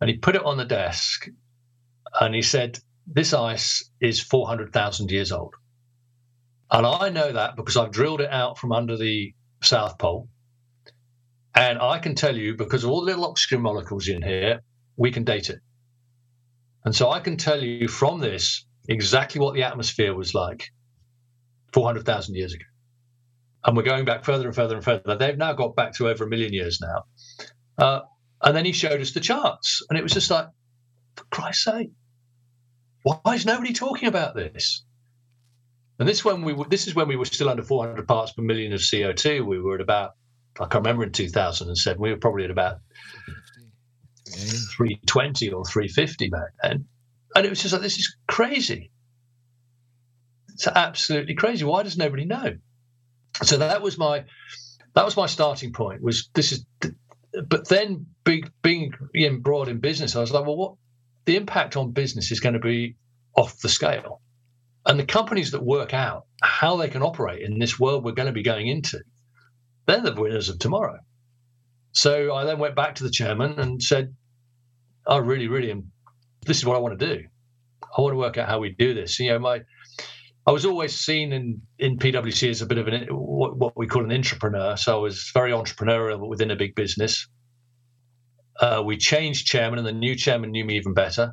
And he put it on the desk and he said, This ice is 400,000 years old. And I know that because I've drilled it out from under the South Pole. And I can tell you, because of all the little oxygen molecules in here, we can date it. And so I can tell you from this exactly what the atmosphere was like 400,000 years ago. And we're going back further and further and further. They've now got back to over a million years now. Uh, and then he showed us the charts. And it was just like, for Christ's sake, why is nobody talking about this? And this when we this is when we were still under 400 parts per million of CO2. We were at about I can't remember in 2007. We were probably at about 320 or 350 back then. And it was just like, this is crazy. It's absolutely crazy. Why does nobody know? So that was my that was my starting point. Was this is, but then being being broad in business, I was like, well, what the impact on business is going to be off the scale, and the companies that work out how they can operate in this world we're going to be going into, they're the winners of tomorrow. So I then went back to the chairman and said, I really, really am. This is what I want to do. I want to work out how we do this. You know, my I was always seen in in PwC as a bit of an what, what we call an entrepreneur. So I was very entrepreneurial within a big business. Uh, we changed chairman, and the new chairman knew me even better.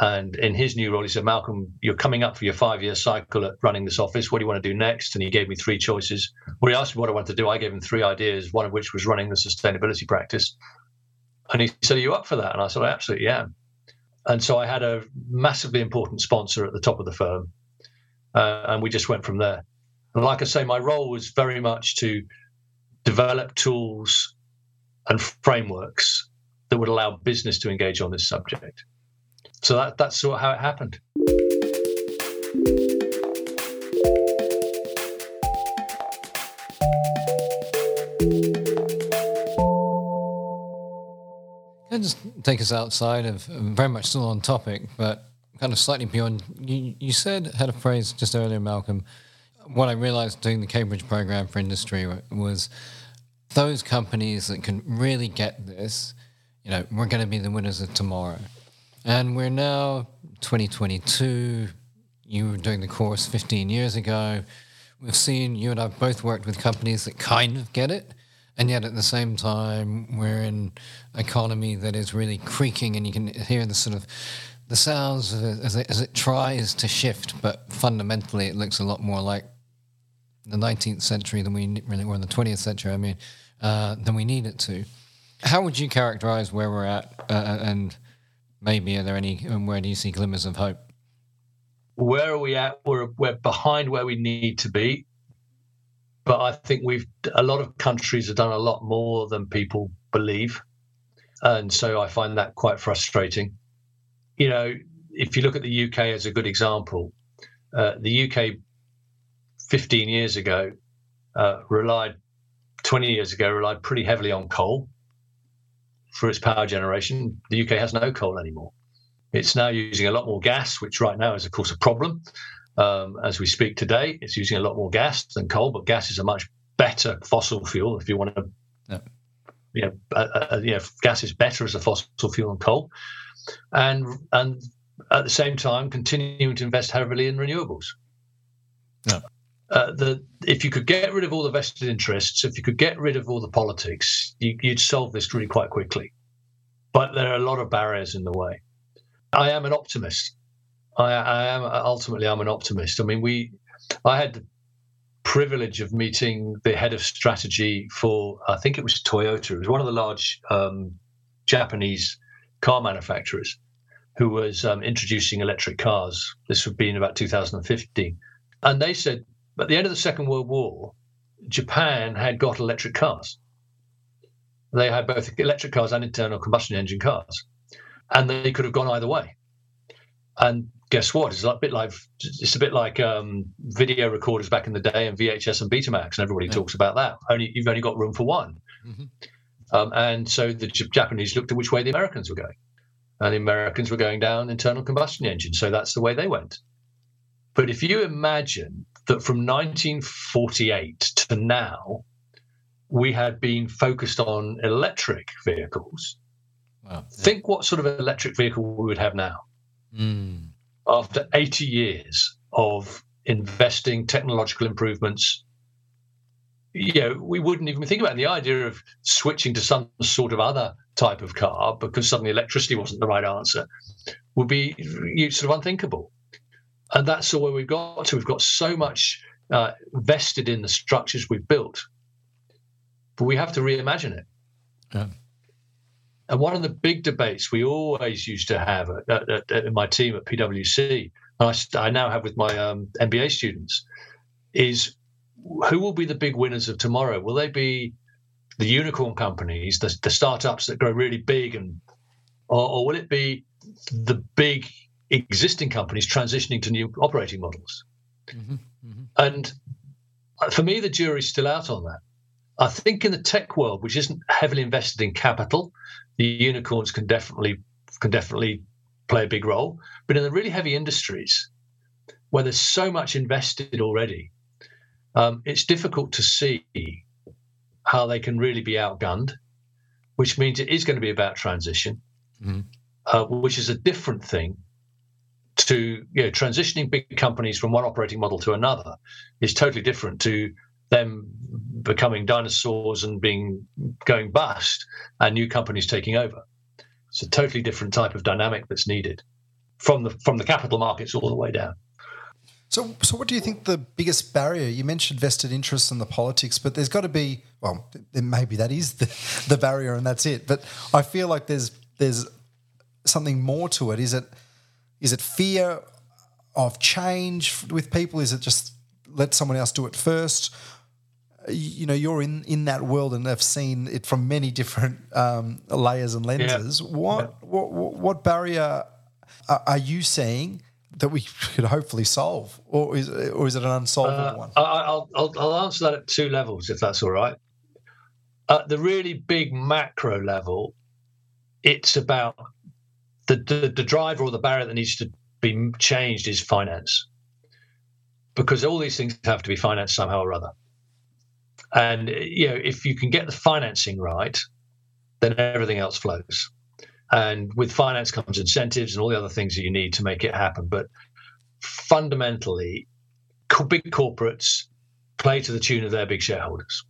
And in his new role, he said, "Malcolm, you're coming up for your five-year cycle at running this office. What do you want to do next?" And he gave me three choices. When he asked me what I wanted to do, I gave him three ideas. One of which was running the sustainability practice. And he said, Are you up for that? And I said, I absolutely am. And so I had a massively important sponsor at the top of the firm. Uh, and we just went from there. And like I say, my role was very much to develop tools and frameworks that would allow business to engage on this subject. So that, that's sort of how it happened. Can I just take us outside of very much still on topic, but kind of slightly beyond. You, you said had a phrase just earlier, Malcolm. What I realized doing the Cambridge program for industry was those companies that can really get this. You know, we're going to be the winners of tomorrow, and we're now 2022. You were doing the course 15 years ago. We've seen you and I've both worked with companies that kind of get it and yet at the same time we're in an economy that is really creaking and you can hear the sort of the sounds as it, as it tries to shift but fundamentally it looks a lot more like the 19th century than we really were in the 20th century i mean uh, than we need it to how would you characterize where we're at uh, and maybe are there any, and where do you see glimmers of hope? Where are we at? We're, we're behind where we need to be. But I think we've, a lot of countries have done a lot more than people believe. And so I find that quite frustrating. You know, if you look at the UK as a good example, uh, the UK 15 years ago uh, relied, 20 years ago, relied pretty heavily on coal for its power generation. The UK has no coal anymore. It's now using a lot more gas, which right now is, of course, a problem. Um, as we speak today, it's using a lot more gas than coal, but gas is a much better fossil fuel if you want to. Yeah. You know, uh, uh, you know, gas is better as a fossil fuel than coal, and and at the same time continuing to invest heavily in renewables. Yeah. Uh, the if you could get rid of all the vested interests, if you could get rid of all the politics, you, would solve this really quite quickly. But there are a lot of barriers in the way. I am an optimist. I, I am ultimately I'm an optimist. I mean, we, I had the privilege of meeting the head of strategy for I think it was Toyota. It was one of the large um, Japanese car manufacturers who was um, introducing electric cars. This would be in about 2015, and they said but at the end of the Second World War, Japan had got electric cars. They had both electric cars and internal combustion engine cars, and they could have gone either way. And guess what? It's a bit like it's a bit like um, video recorders back in the day and VHS and Betamax, and everybody yeah. talks about that. Only you've only got room for one. Mm-hmm. Um, and so the Japanese looked at which way the Americans were going, and the Americans were going down internal combustion engine. So that's the way they went. But if you imagine that from 1948 to now, we had been focused on electric vehicles. Wow. Think what sort of electric vehicle we would have now. Mm. After 80 years of investing technological improvements, you know, we wouldn't even think about it. the idea of switching to some sort of other type of car because suddenly electricity wasn't the right answer would be sort of unthinkable and that's where we've got to. We've got so much uh, vested in the structures we've built, but we have to reimagine it. Yeah. And one of the big debates we always used to have at, at, at my team at PwC, and I, I now have with my um, MBA students, is who will be the big winners of tomorrow? Will they be the unicorn companies, the, the startups that grow really big, and or, or will it be the big existing companies transitioning to new operating models. Mm-hmm, mm-hmm. And for me, the jury's still out on that. I think in the tech world, which isn't heavily invested in capital, the unicorns can definitely can definitely play a big role. But in the really heavy industries, where there's so much invested already, um, it's difficult to see how they can really be outgunned. Which means it is going to be about transition, mm-hmm. uh, which is a different thing to you know, transitioning big companies from one operating model to another is totally different to them becoming dinosaurs and being going bust and new companies taking over. It's a totally different type of dynamic that's needed from the from the capital markets all the way down. So, so what do you think the biggest barrier? You mentioned vested interests and the politics, but there's got to be well, maybe that is the, the barrier and that's it. But I feel like there's there's something more to it. Is it is it fear of change with people? Is it just let someone else do it first? You know, you're in, in that world and have seen it from many different um, layers and lenses. Yeah. What, yeah. what what barrier are you seeing that we [laughs] could hopefully solve, or is or is it an unsolvable uh, one? I'll, I'll I'll answer that at two levels, if that's all right. At the really big macro level, it's about the, the, the driver or the barrier that needs to be changed is finance. Because all these things have to be financed somehow or other. And you know if you can get the financing right then everything else flows. And with finance comes incentives and all the other things that you need to make it happen. But fundamentally big corporates play to the tune of their big shareholders.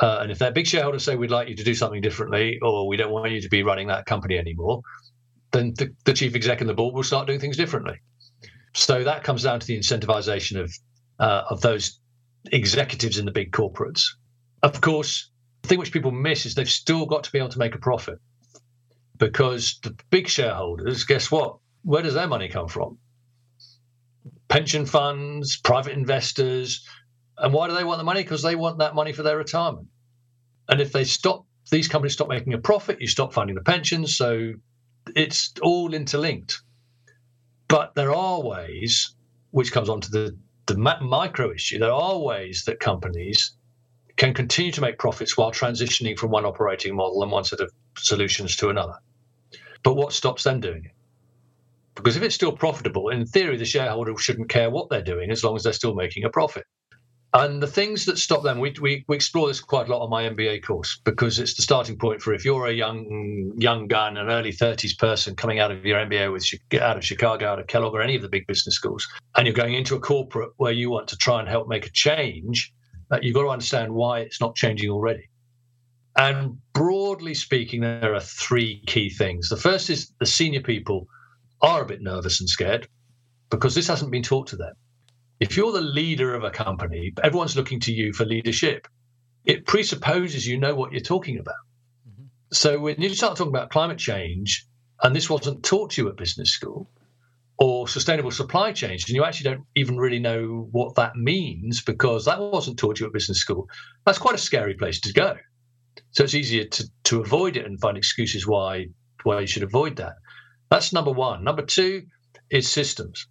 Uh, and if their big shareholders say we'd like you to do something differently or we don't want you to be running that company anymore then the, the chief exec and the board will start doing things differently. So that comes down to the incentivization of uh, of those executives in the big corporates. Of course, the thing which people miss is they've still got to be able to make a profit. because the big shareholders, guess what? Where does their money come from? Pension funds, private investors. And why do they want the money? Because they want that money for their retirement. And if they stop, these companies stop making a profit, you stop funding the pensions. So it's all interlinked. But there are ways, which comes on to the, the micro issue, there are ways that companies can continue to make profits while transitioning from one operating model and one set of solutions to another. But what stops them doing it? Because if it's still profitable, in theory, the shareholder shouldn't care what they're doing as long as they're still making a profit. And the things that stop them, we, we, we, explore this quite a lot on my MBA course because it's the starting point for if you're a young young gun, an early 30s person coming out of your MBA with out of Chicago, out of Kellogg, or any of the big business schools, and you're going into a corporate where you want to try and help make a change, uh, you've got to understand why it's not changing already. And broadly speaking, there are three key things. The first is the senior people are a bit nervous and scared because this hasn't been taught to them. If you're the leader of a company, everyone's looking to you for leadership. It presupposes you know what you're talking about. Mm-hmm. So when you start talking about climate change, and this wasn't taught to you at business school, or sustainable supply chains, and you actually don't even really know what that means because that wasn't taught to you at business school, that's quite a scary place to go. So it's easier to, to avoid it and find excuses why why you should avoid that. That's number one. Number two is systems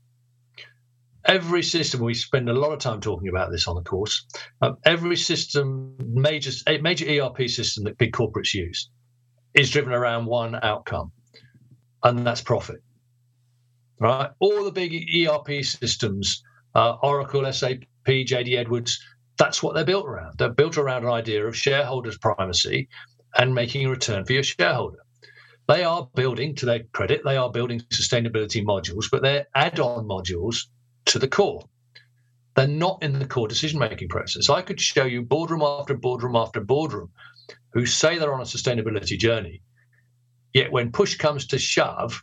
every system we spend a lot of time talking about this on the course um, every system major major erp system that big corporates use is driven around one outcome and that's profit right? All the big erp systems uh, oracle sap jd edwards that's what they're built around. They're built around an idea of shareholders primacy and making a return for your shareholder. They are building to their credit they are building sustainability modules but they're add-on modules to the core. They're not in the core decision making process. I could show you boardroom after boardroom after boardroom who say they're on a sustainability journey. Yet when push comes to shove,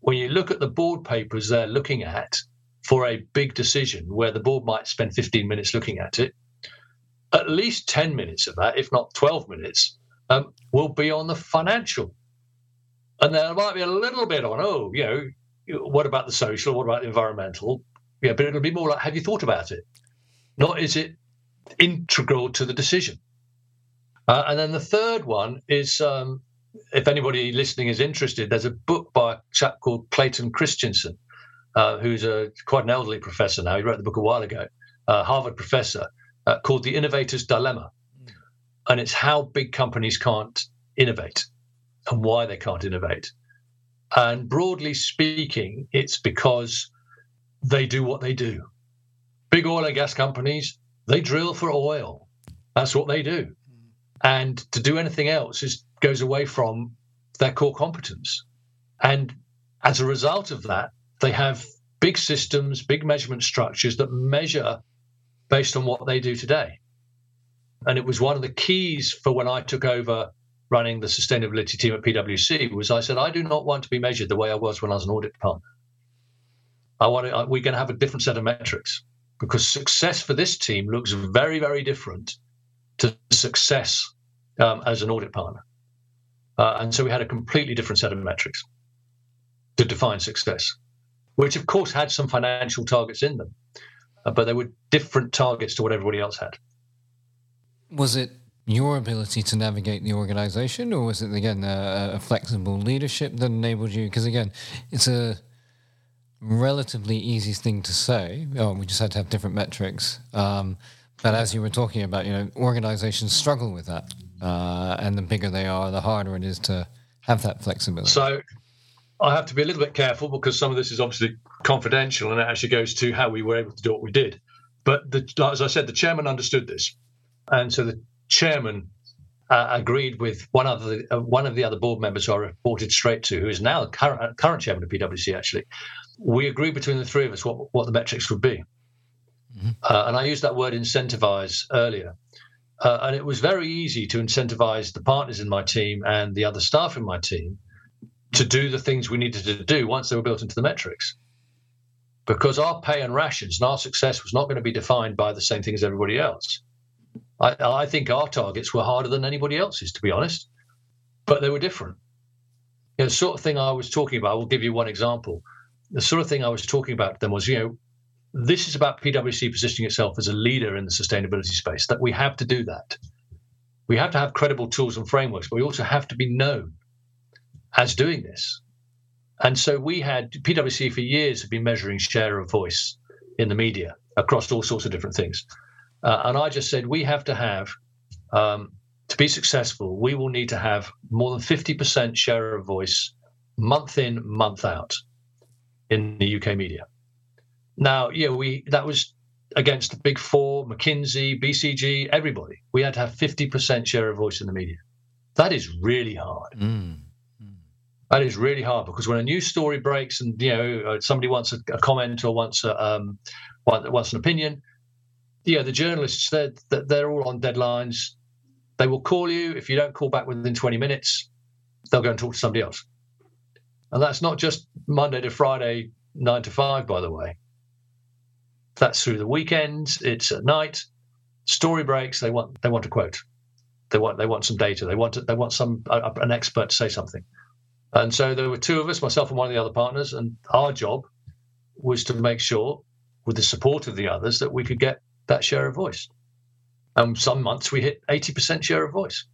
when you look at the board papers they're looking at for a big decision where the board might spend 15 minutes looking at it, at least 10 minutes of that, if not 12 minutes, um, will be on the financial. And there might be a little bit on, oh, you know, what about the social? What about the environmental? Yeah, but it'll be more like, have you thought about it? Not is it integral to the decision? Uh, and then the third one is um, if anybody listening is interested, there's a book by a chap called Clayton Christensen, uh, who's a quite an elderly professor now. He wrote the book a while ago, uh, Harvard professor, uh, called The Innovator's Dilemma. And it's how big companies can't innovate and why they can't innovate. And broadly speaking, it's because they do what they do. Big oil and gas companies, they drill for oil. That's what they do. And to do anything else is goes away from their core competence. And as a result of that, they have big systems, big measurement structures that measure based on what they do today. And it was one of the keys for when I took over running the sustainability team at PwC was I said I do not want to be measured the way I was when I was an audit partner. I want to, we're going to have a different set of metrics because success for this team looks very, very different to success um, as an audit partner. Uh, and so we had a completely different set of metrics to define success, which of course had some financial targets in them, uh, but they were different targets to what everybody else had. Was it your ability to navigate the organization, or was it again a, a flexible leadership that enabled you? Because again, it's a relatively easy thing to say. Oh, we just had to have different metrics. Um, but as you were talking about, you know, organizations struggle with that. Uh, and the bigger they are, the harder it is to have that flexibility. So I have to be a little bit careful because some of this is obviously confidential and it actually goes to how we were able to do what we did. But the, as I said, the chairman understood this. And so the chairman uh, agreed with one of the uh, one of the other board members who I reported straight to, who is now the current, current chairman of PwC, actually, we agreed between the three of us what, what the metrics would be. Mm-hmm. Uh, and I used that word incentivize earlier. Uh, and it was very easy to incentivize the partners in my team and the other staff in my team to do the things we needed to do once they were built into the metrics. Because our pay and rations and our success was not going to be defined by the same thing as everybody else. I, I think our targets were harder than anybody else's, to be honest, but they were different. You know, the sort of thing I was talking about, I will give you one example. The sort of thing I was talking about then was, you know, this is about PwC positioning itself as a leader in the sustainability space, that we have to do that. We have to have credible tools and frameworks, but we also have to be known as doing this. And so we had PwC for years have been measuring share of voice in the media across all sorts of different things. Uh, and I just said we have to have um, to be successful, we will need to have more than 50% share of voice month in, month out in the UK media. Now, yeah, we that was against the big four, McKinsey, BCG, everybody. We had to have 50% share of voice in the media. That is really hard. Mm. That is really hard because when a news story breaks and you know uh, somebody wants a, a comment or wants a, um, wants an opinion, yeah, the journalists they're they're all on deadlines. They will call you if you don't call back within 20 minutes. They'll go and talk to somebody else, and that's not just Monday to Friday, nine to five. By the way, that's through the weekends. It's at night. Story breaks. They want they want a quote. They want they want some data. They want they want some an expert to say something. And so there were two of us, myself and one of the other partners, and our job was to make sure, with the support of the others, that we could get that share of voice. And some months we hit 80% share of voice.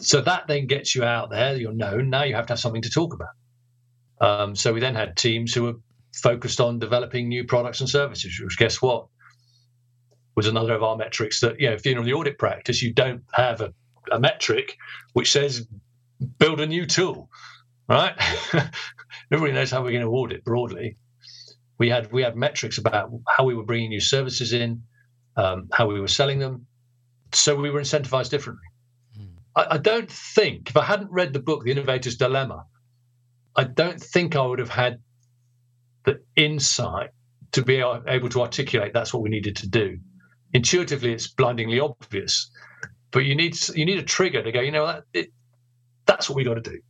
So that then gets you out there, you're known. Now you have to have something to talk about. Um, so we then had teams who were focused on developing new products and services, which guess what? Was another of our metrics that, you know, if you're in the audit practice, you don't have a, a metric which says build a new tool right? [laughs] Everybody knows how we're going to audit broadly. We had we had metrics about how we were bringing new services in, um, how we were selling them, so we were incentivized differently. Mm. I, I don't think if I hadn't read the book, The Innovator's Dilemma, I don't think I would have had the insight to be able to articulate that's what we needed to do. Intuitively, it's blindingly obvious, but you need you need a trigger to go. You know that it, that's what we got to do.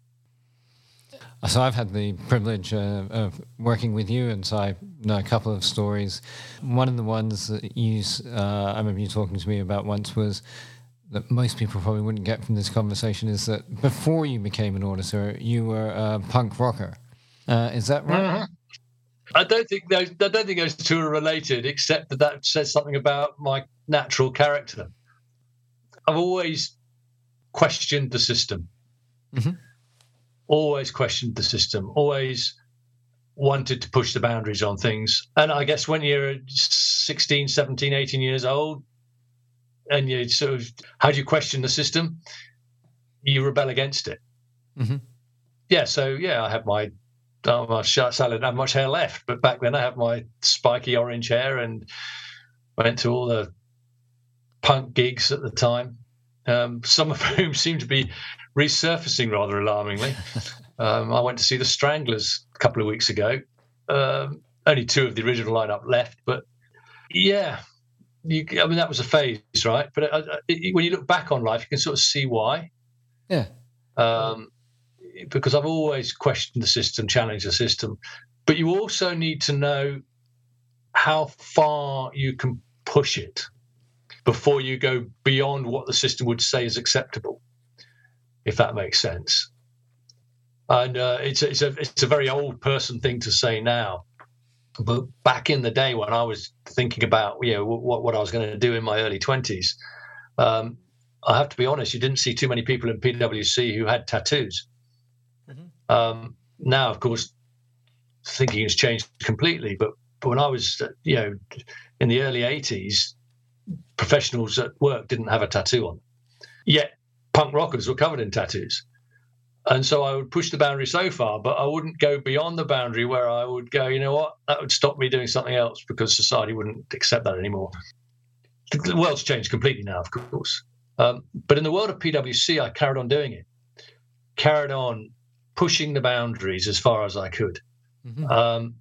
So I've had the privilege uh, of working with you, and so I know a couple of stories. One of the ones that you, uh, I remember you talking to me about once was that most people probably wouldn't get from this conversation is that before you became an auditor, you were a punk rocker. Uh, is that right? Mm-hmm. I don't think those. I don't think those two are related, except that that says something about my natural character. I've always questioned the system. Mm-hmm always questioned the system, always wanted to push the boundaries on things. And I guess when you're 16, 17, 18 years old, and you sort of, how do you question the system? You rebel against it. Mm-hmm. Yeah. So, yeah, I have my, oh, my salad, not much hair left. But back then I had my spiky orange hair and went to all the punk gigs at the time. Um, some of [laughs] whom seem to be resurfacing rather alarmingly. [laughs] um, I went to see the Stranglers a couple of weeks ago. Um, only two of the original lineup left, but yeah, you, I mean that was a phase, right? But uh, uh, it, when you look back on life, you can sort of see why. Yeah. Um, because I've always questioned the system, challenged the system, but you also need to know how far you can push it before you go beyond what the system would say is acceptable if that makes sense. And uh, it's it's a it's a very old person thing to say now, but back in the day when I was thinking about you know what what I was going to do in my early twenties, um, I have to be honest, you didn't see too many people in PwC who had tattoos. Mm-hmm. Um, now, of course, thinking has changed completely. But, but when I was, uh, you know, in the early '80s, professionals at work didn't have a tattoo on. Yet punk rockers were covered in tattoos. And so I would push the boundary so far, but I wouldn't go beyond the boundary where I would go, you know what, that would stop me doing something else because society wouldn't accept that anymore. The world's changed completely now, of course. Um, but in the world of PwC, I carried on doing it, carried on pushing the boundaries as far as I could. Mm-hmm. Um,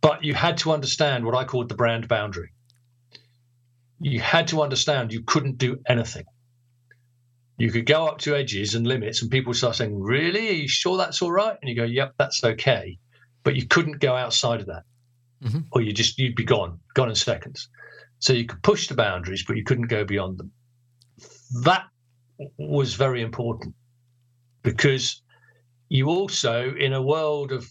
but you had to understand what I called the brand boundary. You had to understand you couldn't do anything you could go up to edges and limits, and people start saying, "Really? Are you sure that's all right?" And you go, "Yep, that's okay," but you couldn't go outside of that, mm-hmm. or you just you'd be gone, gone in seconds. So you could push the boundaries, but you couldn't go beyond them. That was very important because you also, in a world of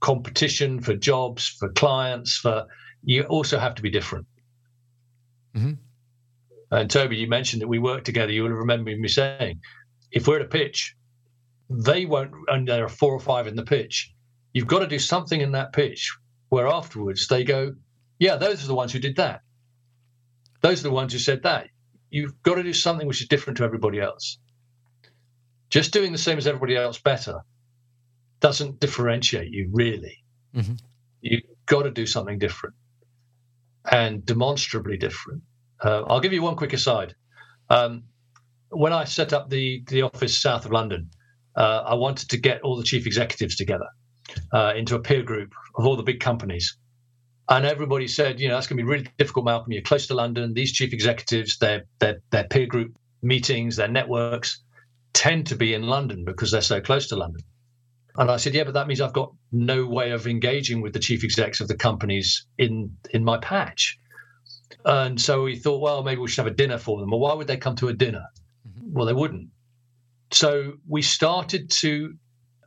competition for jobs, for clients, for you also have to be different. Mhm. And Toby, you mentioned that we work together. You will remember me saying, if we're at a pitch, they won't, and there are four or five in the pitch. You've got to do something in that pitch where afterwards they go, yeah, those are the ones who did that. Those are the ones who said that. You've got to do something which is different to everybody else. Just doing the same as everybody else better doesn't differentiate you really. Mhm. You've got to do something different and demonstrably different. Uh, I'll give you one quick aside. Um, when I set up the the office south of London, uh, I wanted to get all the chief executives together uh, into a peer group of all the big companies. And everybody said, you know, that's going to be really difficult, Malcolm. You're close to London. These chief executives, their their their peer group meetings, their networks tend to be in London because they're so close to London. And I said, yeah, but that means I've got no way of engaging with the chief execs of the companies in in my patch. And so we thought, well, maybe we should have a dinner for them. Well, why would they come to a dinner? Mm-hmm. Well, they wouldn't. So we started to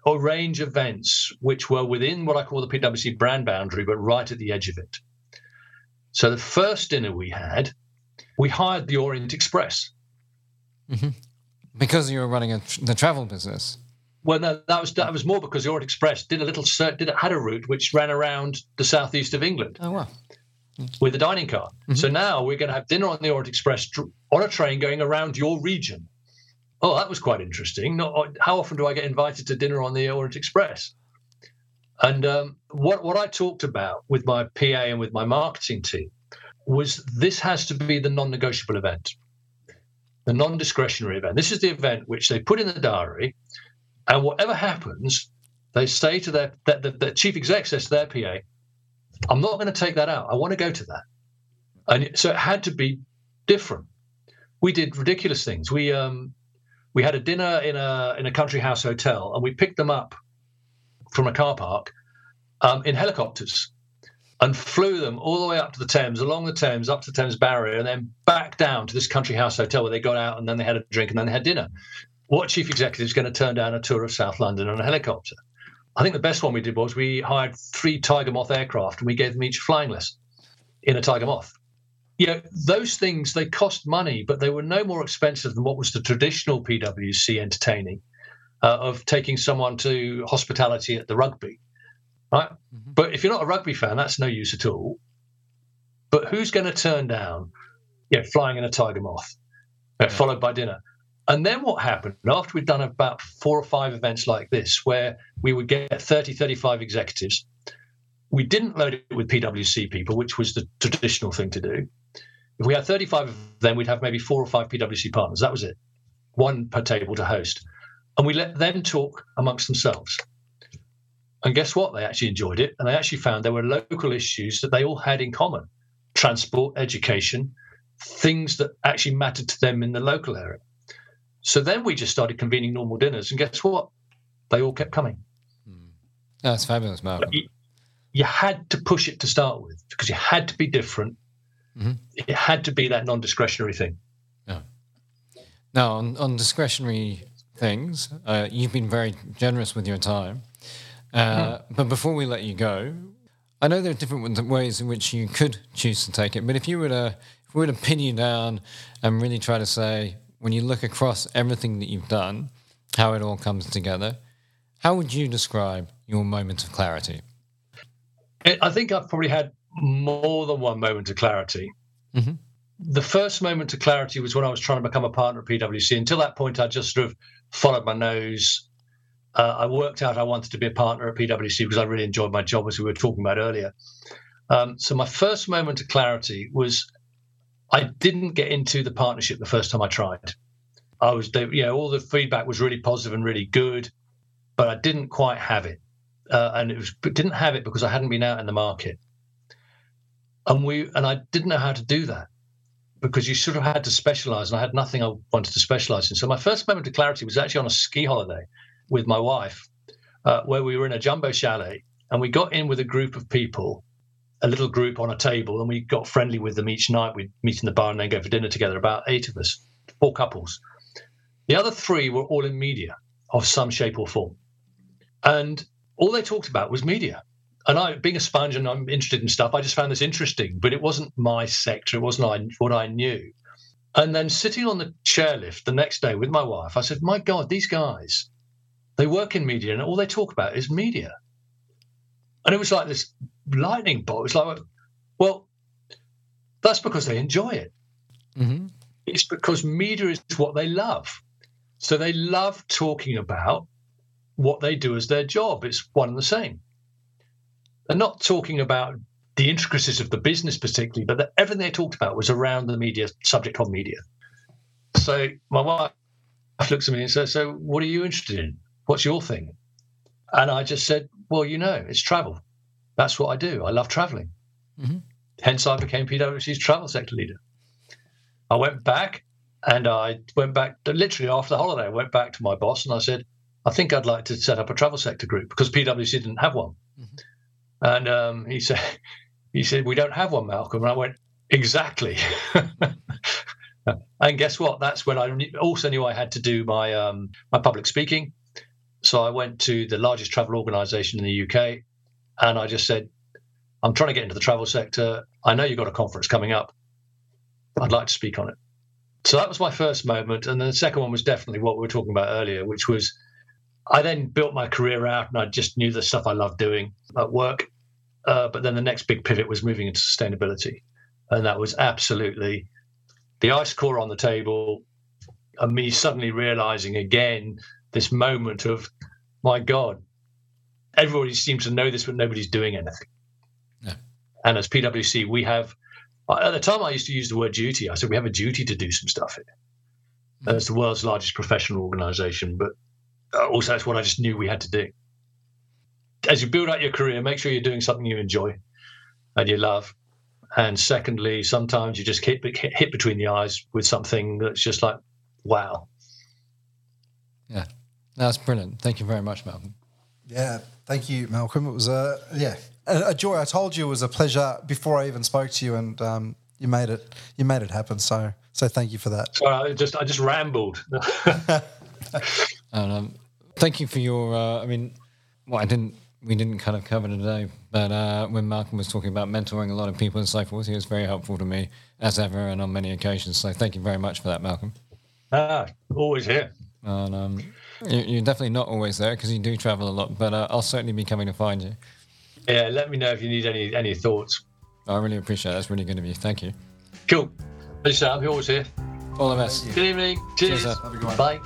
arrange events which were within what I call the PwC brand boundary, but right at the edge of it. So the first dinner we had, we hired the Orient Express. Mm-hmm. Because you were running a, the travel business. Well, no, that was that was more because the Orient Express did a little did it had a route which ran around the southeast of England Oh, wow. With a dining car. So now we're going to have dinner on the Orient Express dr- on a train going around your region. Oh, that was quite interesting. Not, how often do I get invited to dinner on the Orient Express? And um, what what I talked about with my PA and with my marketing team was this has to be the non-negotiable event, the non-discretionary event. This is the event which they put in the diary, and whatever happens, they say to their the, the, the chief exec says to their PA, I'm not going to take that out. I want to go to that. And so it had to be different. We did ridiculous things. We um we had a dinner in a in a country house hotel and we picked them up from a car park um, in helicopters and flew them all the way up to the Thames, along the Thames, up to the Thames barrier, and then back down to this country house hotel where they got out and then they had a drink and then they had dinner. What chief executive is going to turn down a tour of South London on a helicopter? I think the best one we did was we hired three Tiger Moth aircraft and we gave them each a flying lesson in a Tiger Moth. You know, those things they cost money, but they were no more expensive than what was the traditional PwC entertaining uh, of taking someone to hospitality at the rugby, right? Mhm. But if you're not a rugby fan, that's no use at all. But who's going to turn down, you know, flying in a Tiger Moth, uh, followed by dinner? And then what happened after we'd done about four or five events like this, where we would get 30, 35 executives, we didn't load it with PwC people, which was the traditional thing to do. If we had 35 of them, we'd have maybe four or five PwC partners. That was it, one per table to host. And we let them talk amongst themselves. And guess what? They actually enjoyed it. And they actually found there were local issues that they all had in common transport, education, things that actually mattered to them in the local area. So then we just started convening normal dinners. And guess what? They all kept coming. That's fabulous, Malcolm. But you, you had to push it to start with because you had to be different. Mhm. It had to be that non discretionary thing. Now, on, on discretionary things, uh, you've been very generous with your time. Uh, But before we let you go, I know there are different ways in which you could choose to take it. But if you were to, if we were to pin you down and really try to say, when you look across everything that you've done, how it all comes together, how would you describe your moment of clarity? I I think I've probably had more than one moment of clarity. Mhm. The first moment of clarity was when I was trying to become a partner at PwC. Until that point, I just sort of followed my nose. Uh, I worked out I wanted to be a partner at PwC because I really enjoyed my job, as we were talking about earlier. Um, so my first moment of clarity was I didn't get into the partnership the first time I tried. I was, you know, all the feedback was really positive and really good, but I didn't quite have it uh, and it was didn't have it because I hadn't been out in the market, and we and I didn't know how to do that because you sort of had to specialize, and I had nothing I wanted to specialize in. So my first moment of clarity was actually on a ski holiday with my wife, uh, where we were in a jumbo chalet, and we got in with a group of people, a little group on a table, and we got friendly with them each night. We'd meet in the bar and then go for dinner together. About eight of us, four couples. The other three were all in media of some shape or form. And all they talked about was media. And I, being a sponge and I'm interested in stuff, I just found this interesting, but it wasn't my sector. It wasn't what I knew. And then sitting on the chairlift the next day with my wife, I said, My God, these guys, they work in media and all they talk about is media. And it was like this lightning bolt. It was like, well, that's because they enjoy it. Mm-hmm. It's because media is what they love. So they love talking about what they do as their job. It's one and the same. They're not talking about the intricacies of the business particularly, but the, everything they talked about was around the media subject of media. So my wife looks at me and says, "So what are you interested in? What's your thing?" And I just said, "Well, you know, it's travel. That's what I do. I love traveling. Mm-hmm. Hence, I became PwC's travel sector leader. I went back and I went back literally after the holiday. I went back to my boss and I said, I think I'd like to set up a travel sector group because PwC didn't have one. Mm-hmm. And um, he said, [laughs] he said, we don't have one, Malcolm. And I went, exactly. [laughs] and guess what? That's when I also knew I had to do my um, my public speaking. So I went to the largest travel organisation in the UK, and I just said, I'm trying to get into the travel sector. I know you've got a conference coming up. I'd like to speak on it. So that was my first moment. And then the second one was definitely what we were talking about earlier, which was I then built my career out and I just knew the stuff I loved doing at work. Uh, but then the next big pivot was moving into sustainability. And that was absolutely the ice core on the table and me suddenly realizing again this moment of, my God, everybody seems to know this, but nobody's doing anything. Yeah. And as PwC, we have, at the time I used to use the word duty. I said, we have a duty to do some stuff here. Mm-hmm. It's the world's largest professional organization, but uh, also that's what I just knew we had to do. As you build out your career, make sure you're doing something you enjoy and you love. And secondly, sometimes you just hit, hit between the eyes with something that's just like, wow. Yeah, that's brilliant. Thank you very much, Malcolm. Yeah, thank you, Malcolm. It was a yeah a, a joy. I told you it was a pleasure before I even spoke to you, and um, you made it you made it happen. So so thank you for that. Sorry, I just I just rambled. [laughs] and, um, thank you for your. Uh, I mean, well, I didn't. We didn't kind of cover today, but uh, when Malcolm was talking about mentoring a lot of people and so forth, he was very helpful to me as ever and on many occasions. So thank you very much for that, Malcolm. Ah, always here. And um, you're definitely not always there because you do travel a lot, but uh, I'll certainly be coming to find you. Yeah, let me know if you need any any thoughts. I really appreciate it. That's really good of you. Thank you. Cool. Thanks, Sam. You're always here. All the best. Good evening. Cheers. Cheers Bye.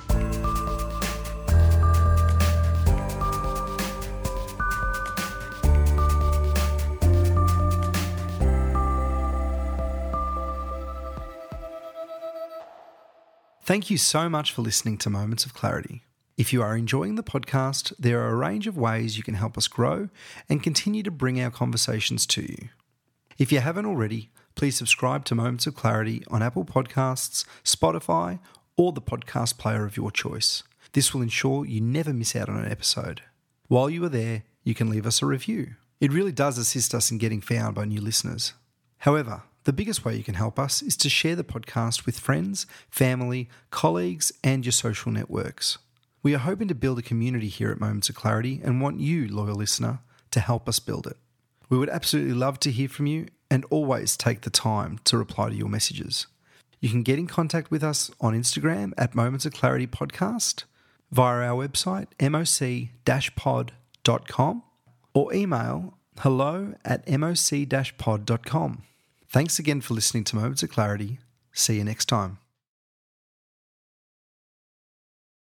Thank you so much for listening to Moments of Clarity. If you are enjoying the podcast, there are a range of ways you can help us grow and continue to bring our conversations to you. If you haven't already, please subscribe to Moments of Clarity on Apple Podcasts, Spotify, or the podcast player of your choice. This will ensure you never miss out on an episode. While you are there, you can leave us a review. It really does assist us in getting found by new listeners. However, the biggest way you can help us is to share the podcast with friends, family, colleagues, and your social networks. We are hoping to build a community here at Moments of Clarity and want you, loyal listener, to help us build it. We would absolutely love to hear from you and always take the time to reply to your messages. You can get in contact with us on Instagram at Moments of Clarity Podcast, via our website, moc-pod.com, or email hello at moc-pod.com. Thanks again for listening to Moments of Clarity. See you next time.